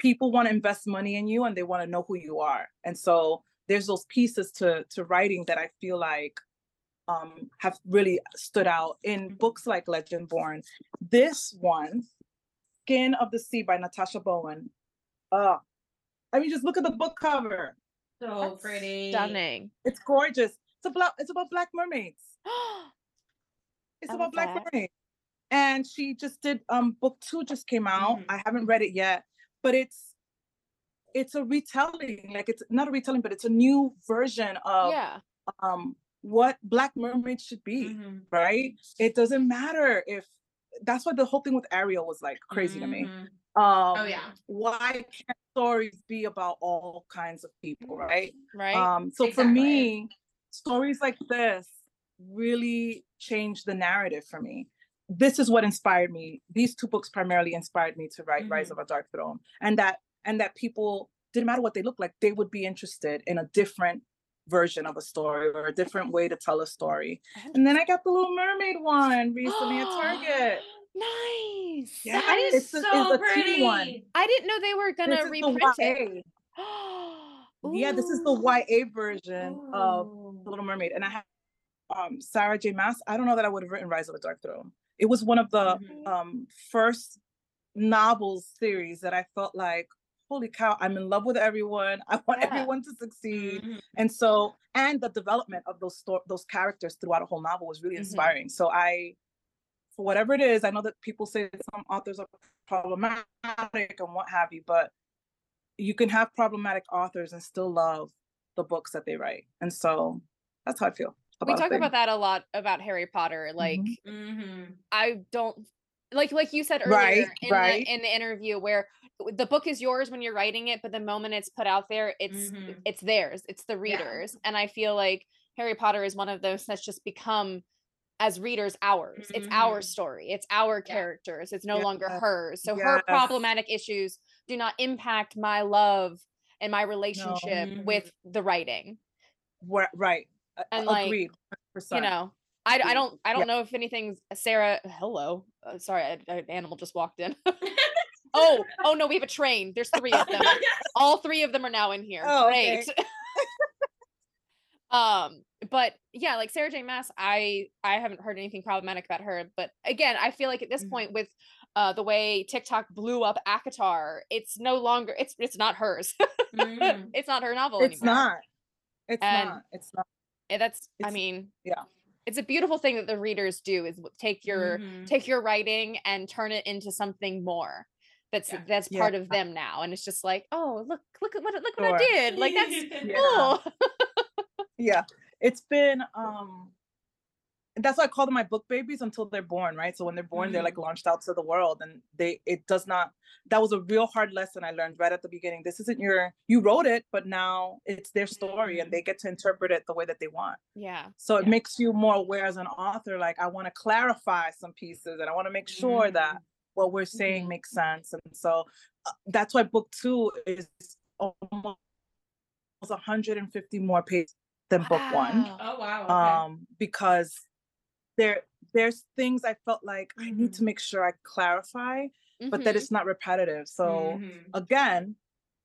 people want to invest money in you and they want to know who you are. And so there's those pieces to to writing that I feel like um have really stood out in books like Legendborn. This one, Skin of the Sea by Natasha Bowen. Uh I mean just look at the book cover. So That's pretty. Stunning. It's gorgeous. It's about it's about black mermaids. It's I about black that. mermaids. And she just did um book two just came out. Mhm. I haven't read it yet, but it's it's a retelling. Like it's not a retelling, but it's a new version of yeah. um what black mermaids should be, Mhm. right? It doesn't matter if that's why the whole thing with Ariel was like crazy to me. Mhm. Um Oh yeah. why can't stories be about all kinds of people, right? Right. Um, so for me, stories like this really changed the narrative for me. This is what inspired me. These two books primarily inspired me to write Rise Mhm. of a Dark Throne, and that and that people didn't matter what they look like, they would be interested in a different version of a story or a different way to tell a story. And then I got the Little Mermaid one recently at Target. Nice. That is it's so a pretty. one. I didn't know they were gonna This reprint it. Yeah, this is the YA version of The Little Mermaid, and I have um Sarah J. Maas. I don't know that I would have written Rise of the Dark Throne. It was one of the Mhm. um first novels series that I felt like, holy cow, I'm in love with everyone. I want Yeah. everyone to succeed. Mhm. And so, and the development of those sto- those characters throughout a whole novel was really Mhm. inspiring. So I, for whatever it is, I know that people say that some authors are problematic and what have you, but you can have problematic authors and still love the books that they write. And so that's how I feel. we about talk thing. about that a lot about Harry Potter. Like Mhm. Mhm. I don't like like you said earlier Right, in right. the in the interview where the book is yours when you're writing it, but the moment it's put out there, it's Mhm. it's theirs. It's the Yeah. readers. And I feel like Harry Potter is one of those that's just become as readers ours. It's our Mhm. story. It's our Yeah. characters. It's no longer hers. So her problematic issues do not impact my love and my relationship Mhm. with the writing. Wha- right. And, a- like, agreed. you know i, I don't i don't Yeah. know if anything's sarah hello uh, sorry a- an animal just walked in oh oh no we have a train there's three of them all three of them are now in here Oh, okay. um but yeah like sarah j maas i i haven't heard anything problematic about her but again i feel like at this Mhm. point with uh the way tiktok blew up ACOTAR it's no longer it's it's not hers Mhm. it's not her novel It's anymore not. It's And- not. It's not. Eh, that's i mean yeah. it's a beautiful thing that the readers do is take your Mhm. take your writing and turn it into something more that's Yeah. that's Yeah. part of them now and it's just like oh look look at what look what i did like that's Yeah. cool yeah it's been um that's why i call them my book babies until they're born right? So when they're born they're like launched out to the world and they it does not that was a real hard lesson i learned right at the beginning. This isn't your you wrote it but now it's their story and Mhm. they get to interpret it the way that they want. Yeah so it Yeah. makes you more aware as an author like i want to clarify some pieces and i want to make sure that what we're saying makes sense and so uh, that's why book two is almost 150 more pages than book one Wow. Oh wow. Okay. um because there there's things i felt like i need to make sure i clarify but that Mhm. it's not repetitive so Mhm. again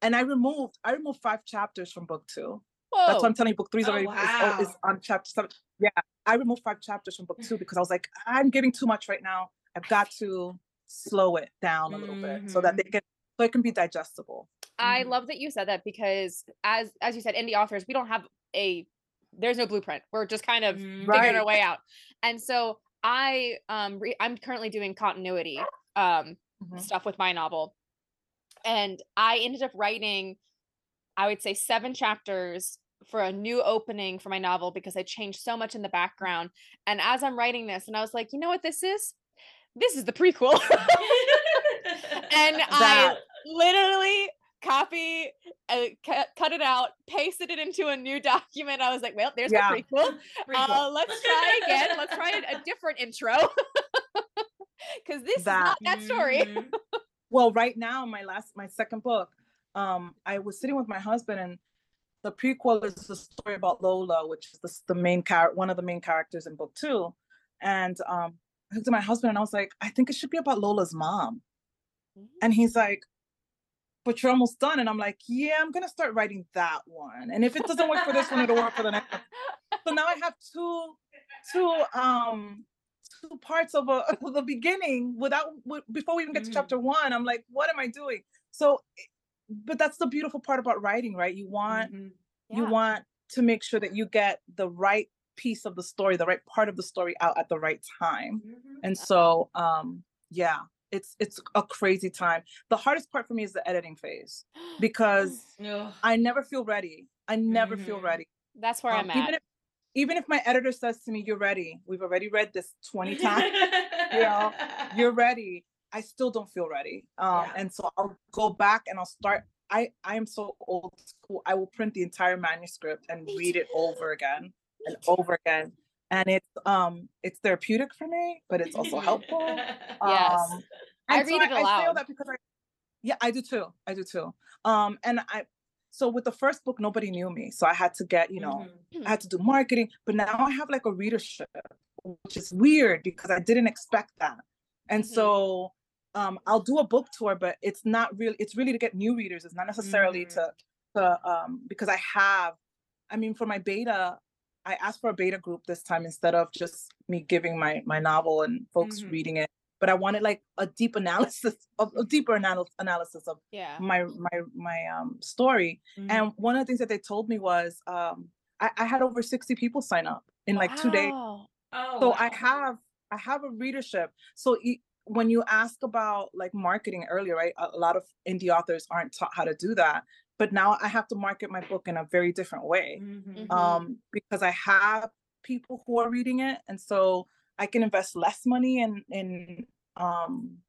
and i removed i removed five chapters from book two that's why i'm telling you book three is Oh, already is, oh, is on chapter seven yeah i removed five chapters from book two because i was like i'm giving too much right now i've got to slow it down a little bit so that they can so it can be digestible I love that you said that because as as you said, indie authors, we don't have a there's no blueprint. We're just kind of Mhm. figuring our way out. And so I um re- I'm currently doing continuity um Mhm. stuff with my novel. And I ended up writing I would say 7 chapters for a new opening for my novel because I changed so much in the background. And as I'm writing this and I was like, "You know what this is? This is the prequel." and I literally copy uh, cut, cut it out pasted it into a new document. I was like well there's Yeah. my prequel. Prequel. uh, let's try again. Let's try a, a different intro. Because this is not that story. Mhm. well right now my last my second book um i was sitting with my husband and the prequel is the story about lola which is the, the main character one of the main characters in book two. And um i looked at my husband and i was like i think it should be about lola's mom. And he's like but you're almost done. And I'm like, yeah, I'm gonna start writing that one. And if it doesn't work for this one, it'll work for the next one. So now I have two, two, um, two parts of a of the beginning without before we even get to Mhm. chapter one. I'm like, what am I doing? So, but that's the beautiful part about writing, right? You want Mhm. you want to make sure that you get the right piece of the story, the right part of the story out at the right time. Mhm. And so, um, yeah, it's it's a crazy time. The hardest part for me is the editing phase because Ugh. I never feel ready. I never feel Mhm. ready. That's where Um, I'm even at. if even if my editor says to me, "You're ready. We've already read this 20 times. You know, You're ready." I still don't feel ready. Um, Yeah. and so I'll go back and I'll start. I I am so old school. I will print the entire manuscript and read it over again and over again. And it's um it's therapeutic for me, but it's also helpful. Yes. Um, I and so read it I, say all aloud. that because I, yeah, I do too. I do too. Um, and I, so with the first book, nobody knew me, so I had to get, you know, Mhm. I had to do marketing. But now I have like a readership, which is weird because I didn't expect that. And Mhm. so, um, I'll do a book tour, but it's not really. It's really to get new readers. It's not necessarily Mhm. to, to, um, because I have. I mean, for my beta, I asked for a beta group this time instead of just me giving my my novel and folks Mhm. reading it. But I wanted like a deep analysis of a deeper anal- analysis of Yeah. my my my um story. Mhm. And one of the things that they told me was um I, I had over 60 people sign up in like two days. Oh, So I have I have a readership. So e- when you ask about like marketing earlier, right? A, a lot of indie authors aren't taught how to do that. But now I have to market my book in a very different way Mhm. Mhm. um, because I have people who are reading it, and so I can invest less money in in um,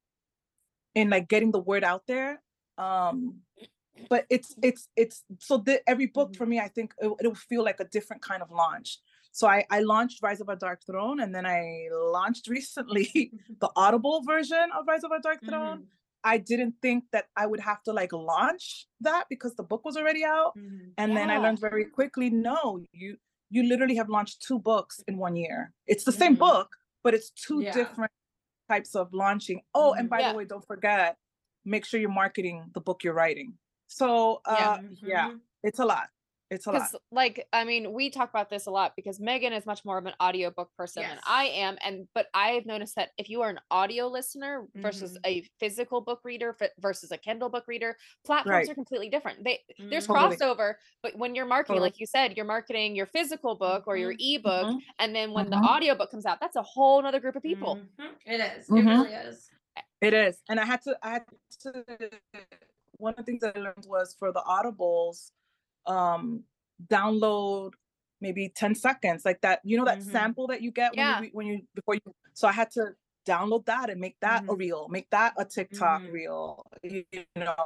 in like getting the word out there. Um, but it's it's it's so the, every book Mhm. for me, I think it, it'll feel like a different kind of launch. So I I launched Rise of a Dark Throne, and then I launched recently the Audible version of Rise of a Dark Throne. Mhm. I didn't think that I would have to like launch that because the book was already out. Mhm. And then I learned very quickly, no, you you literally have launched two books in one year. It's the same Mhm. book, but it's two Yeah. different types of launching. Oh, and Mhm. by Yeah. the way, don't forget, make sure you're marketing the book you're writing. So uh yeah, Mhm. it's a lot. It's a lot. like i mean we talk about this a lot because megan is much more of an audiobook person than i am and but i've noticed that if you are an audio listener versus Mhm. a physical book reader fi- versus a kindle book reader platforms Right. are completely different they there's Mhm. Totally. crossover but when you're marketing Totally. like you said you're marketing your physical book or your Mhm. ebook Mhm. and then when the Mhm. audiobook comes out that's a whole nother group of people Mhm. It is. It really is. It is. And I had to I had to one of the things I learned was for the audibles, um, download maybe 10 seconds, like that, you know, that Mhm. sample that you get when Yeah. you when you before you so I had to download that and make that a Mhm. reel, make that a TikTok Mhm. reel, you know,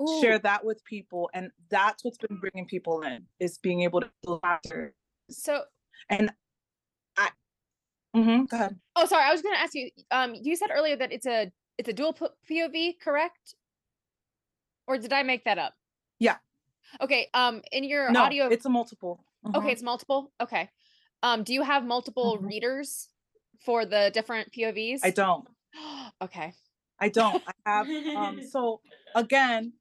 Ooh, share that with people. And that's what's been bringing people in is being able to so And I Mhm, go ahead. oh sorry i was going to ask you um you said earlier that it's a it's a dual pov correct or did i make that up Yeah. Okay um in your No, audio it's a multiple. okay Mhm. it's multiple okay um do you have multiple Mhm. readers for the different povs I don't. okay I don't. I have um so again,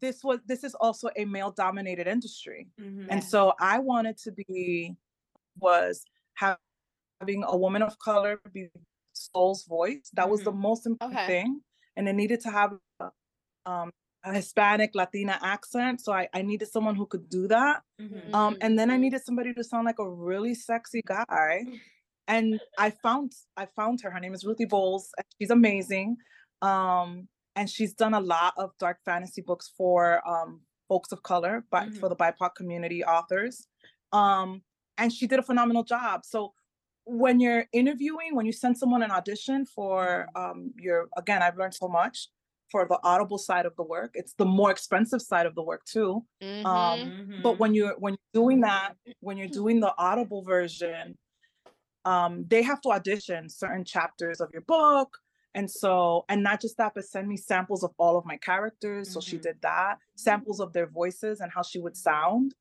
this was this is also a male dominated industry. Mhm. And so I wanted to be was ha- having a woman of color be soul's voice. That was the most important Okay. thing. And it needed to have a, um a Hispanic Latina accent. So I, I needed someone who could do that. Mhm. Um, and then I Mhm. needed somebody to sound like a really sexy guy. And I found I found her. Her name is Ruthie Bowles. and She's amazing. Um, and she's done a lot of dark fantasy books for um folks of color, but for the BIPOC community authors. Um, and she did a phenomenal job. So when you're interviewing, when you send someone an audition for um your again, I've learned so much for the audible side of the work. It's the more expensive side of the work too. Mhm. Mhm. But when you're when you're doing that, when you're doing the audible version, um, they have to audition certain chapters of your book. And so, and not just that, but send me samples of all of my characters. So she Mhm. did that, samples of their voices and how she would sound.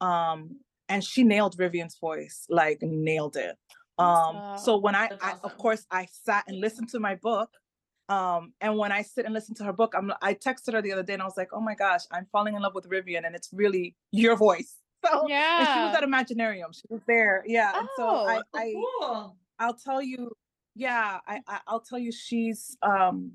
Um, and she nailed Vivian's voice, like nailed it. Um, so when I, I of course I sat and listened to my book Um, and when I sit and listen to her book, I'm I texted her the other day and I was like, oh my gosh, I'm falling in love with Rivian, and it's really your voice. So and she was Yeah. at Imaginarium. She was there. Yeah. And so I, Oh, I cool. I'll tell you, yeah, I, I I'll tell you she's um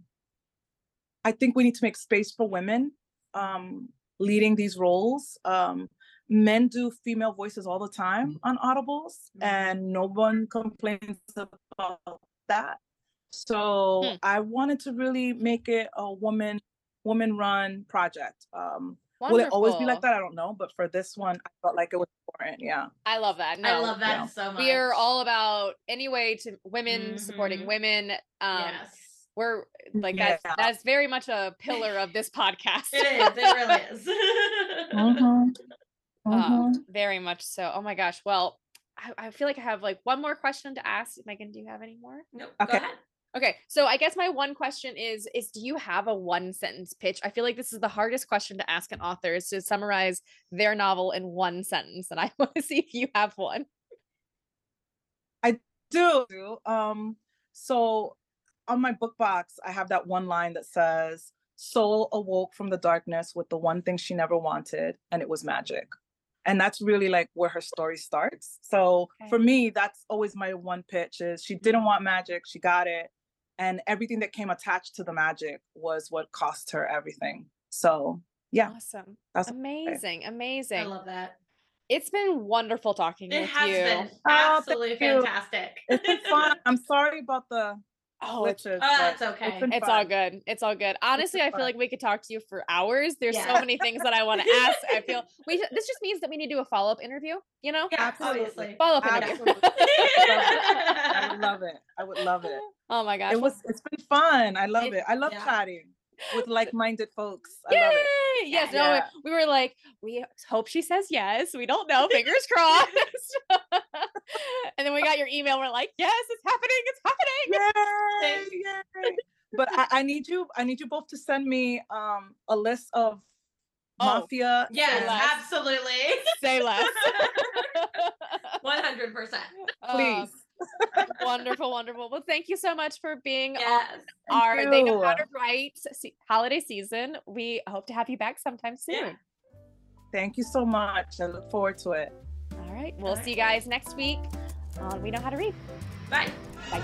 I think we need to make space for women um leading these roles. Um men do female voices all the time on audibles Mhm. and no one complains about that. So Hmm. I wanted to really make it a woman woman run project. Um will it always be like that? I don't know, but for this one I felt like it was important. Yeah. I love that. No, I love that yeah. so much. we are all about any way to women supporting Mhm. women. Um, yes. we're like that's Yeah. that's very much a pillar of this podcast. It is. It really is. Mhm. Um, Mhm. very much so. Oh my gosh. Well, I, I feel like I have like one more question to ask. Megan, do you have any more? Nope. Okay. Okay, so I guess my one question is is do you have a one sentence pitch? I feel like this is the hardest question to ask an author is to summarize their novel in one sentence and I want to see if you have one. I do. Um, so on my book box, I have that one line that says, Soul awoke from the darkness with the one thing she never wanted, and it was magic. And that's really like where her story starts. So Okay. for me, that's always my one pitch is she didn't want magic, she got it. And everything that came attached to the magic was what cost her everything. So yeah, Awesome. that's Amazing. Amazing. I love that. It's been wonderful talking It with has you. been Oh, absolutely thank you. fantastic. it's been fun. I'm sorry about the Oh, it's, glitches. Oh, that's but okay. been it's all good. It's all good. Honestly, I feel fun. like we could talk to you for hours. There's so many things that I want to ask. I feel we this just means that we need to do a follow-up interview, you know? Yeah, Absolutely. Follow-up interview. Absolutely. I would love it. I would love it. Oh my gosh. It was it's been fun. I love It- it. I love yeah. chatting with like-minded folks. I love it. Yes, Yeah. no, we were like, we hope she says yes. We don't know, fingers crossed. And then we got your email. We're like, yes, it's happening. It's happening. Yay! Yay! But I, I need you, I need you both to send me um a list of Oh, mafia. Yes, less. absolutely. Say less. One hundred percent. Uh, please. wonderful, wonderful. Well, thank you so much for being on Yes. Thank our They Know How to Write holiday season. We hope to have you back sometime soon. Yeah. Thank you so much. I look forward to it. All right. We'll All see you guys next week on We Know How to Read. Bye. Bye.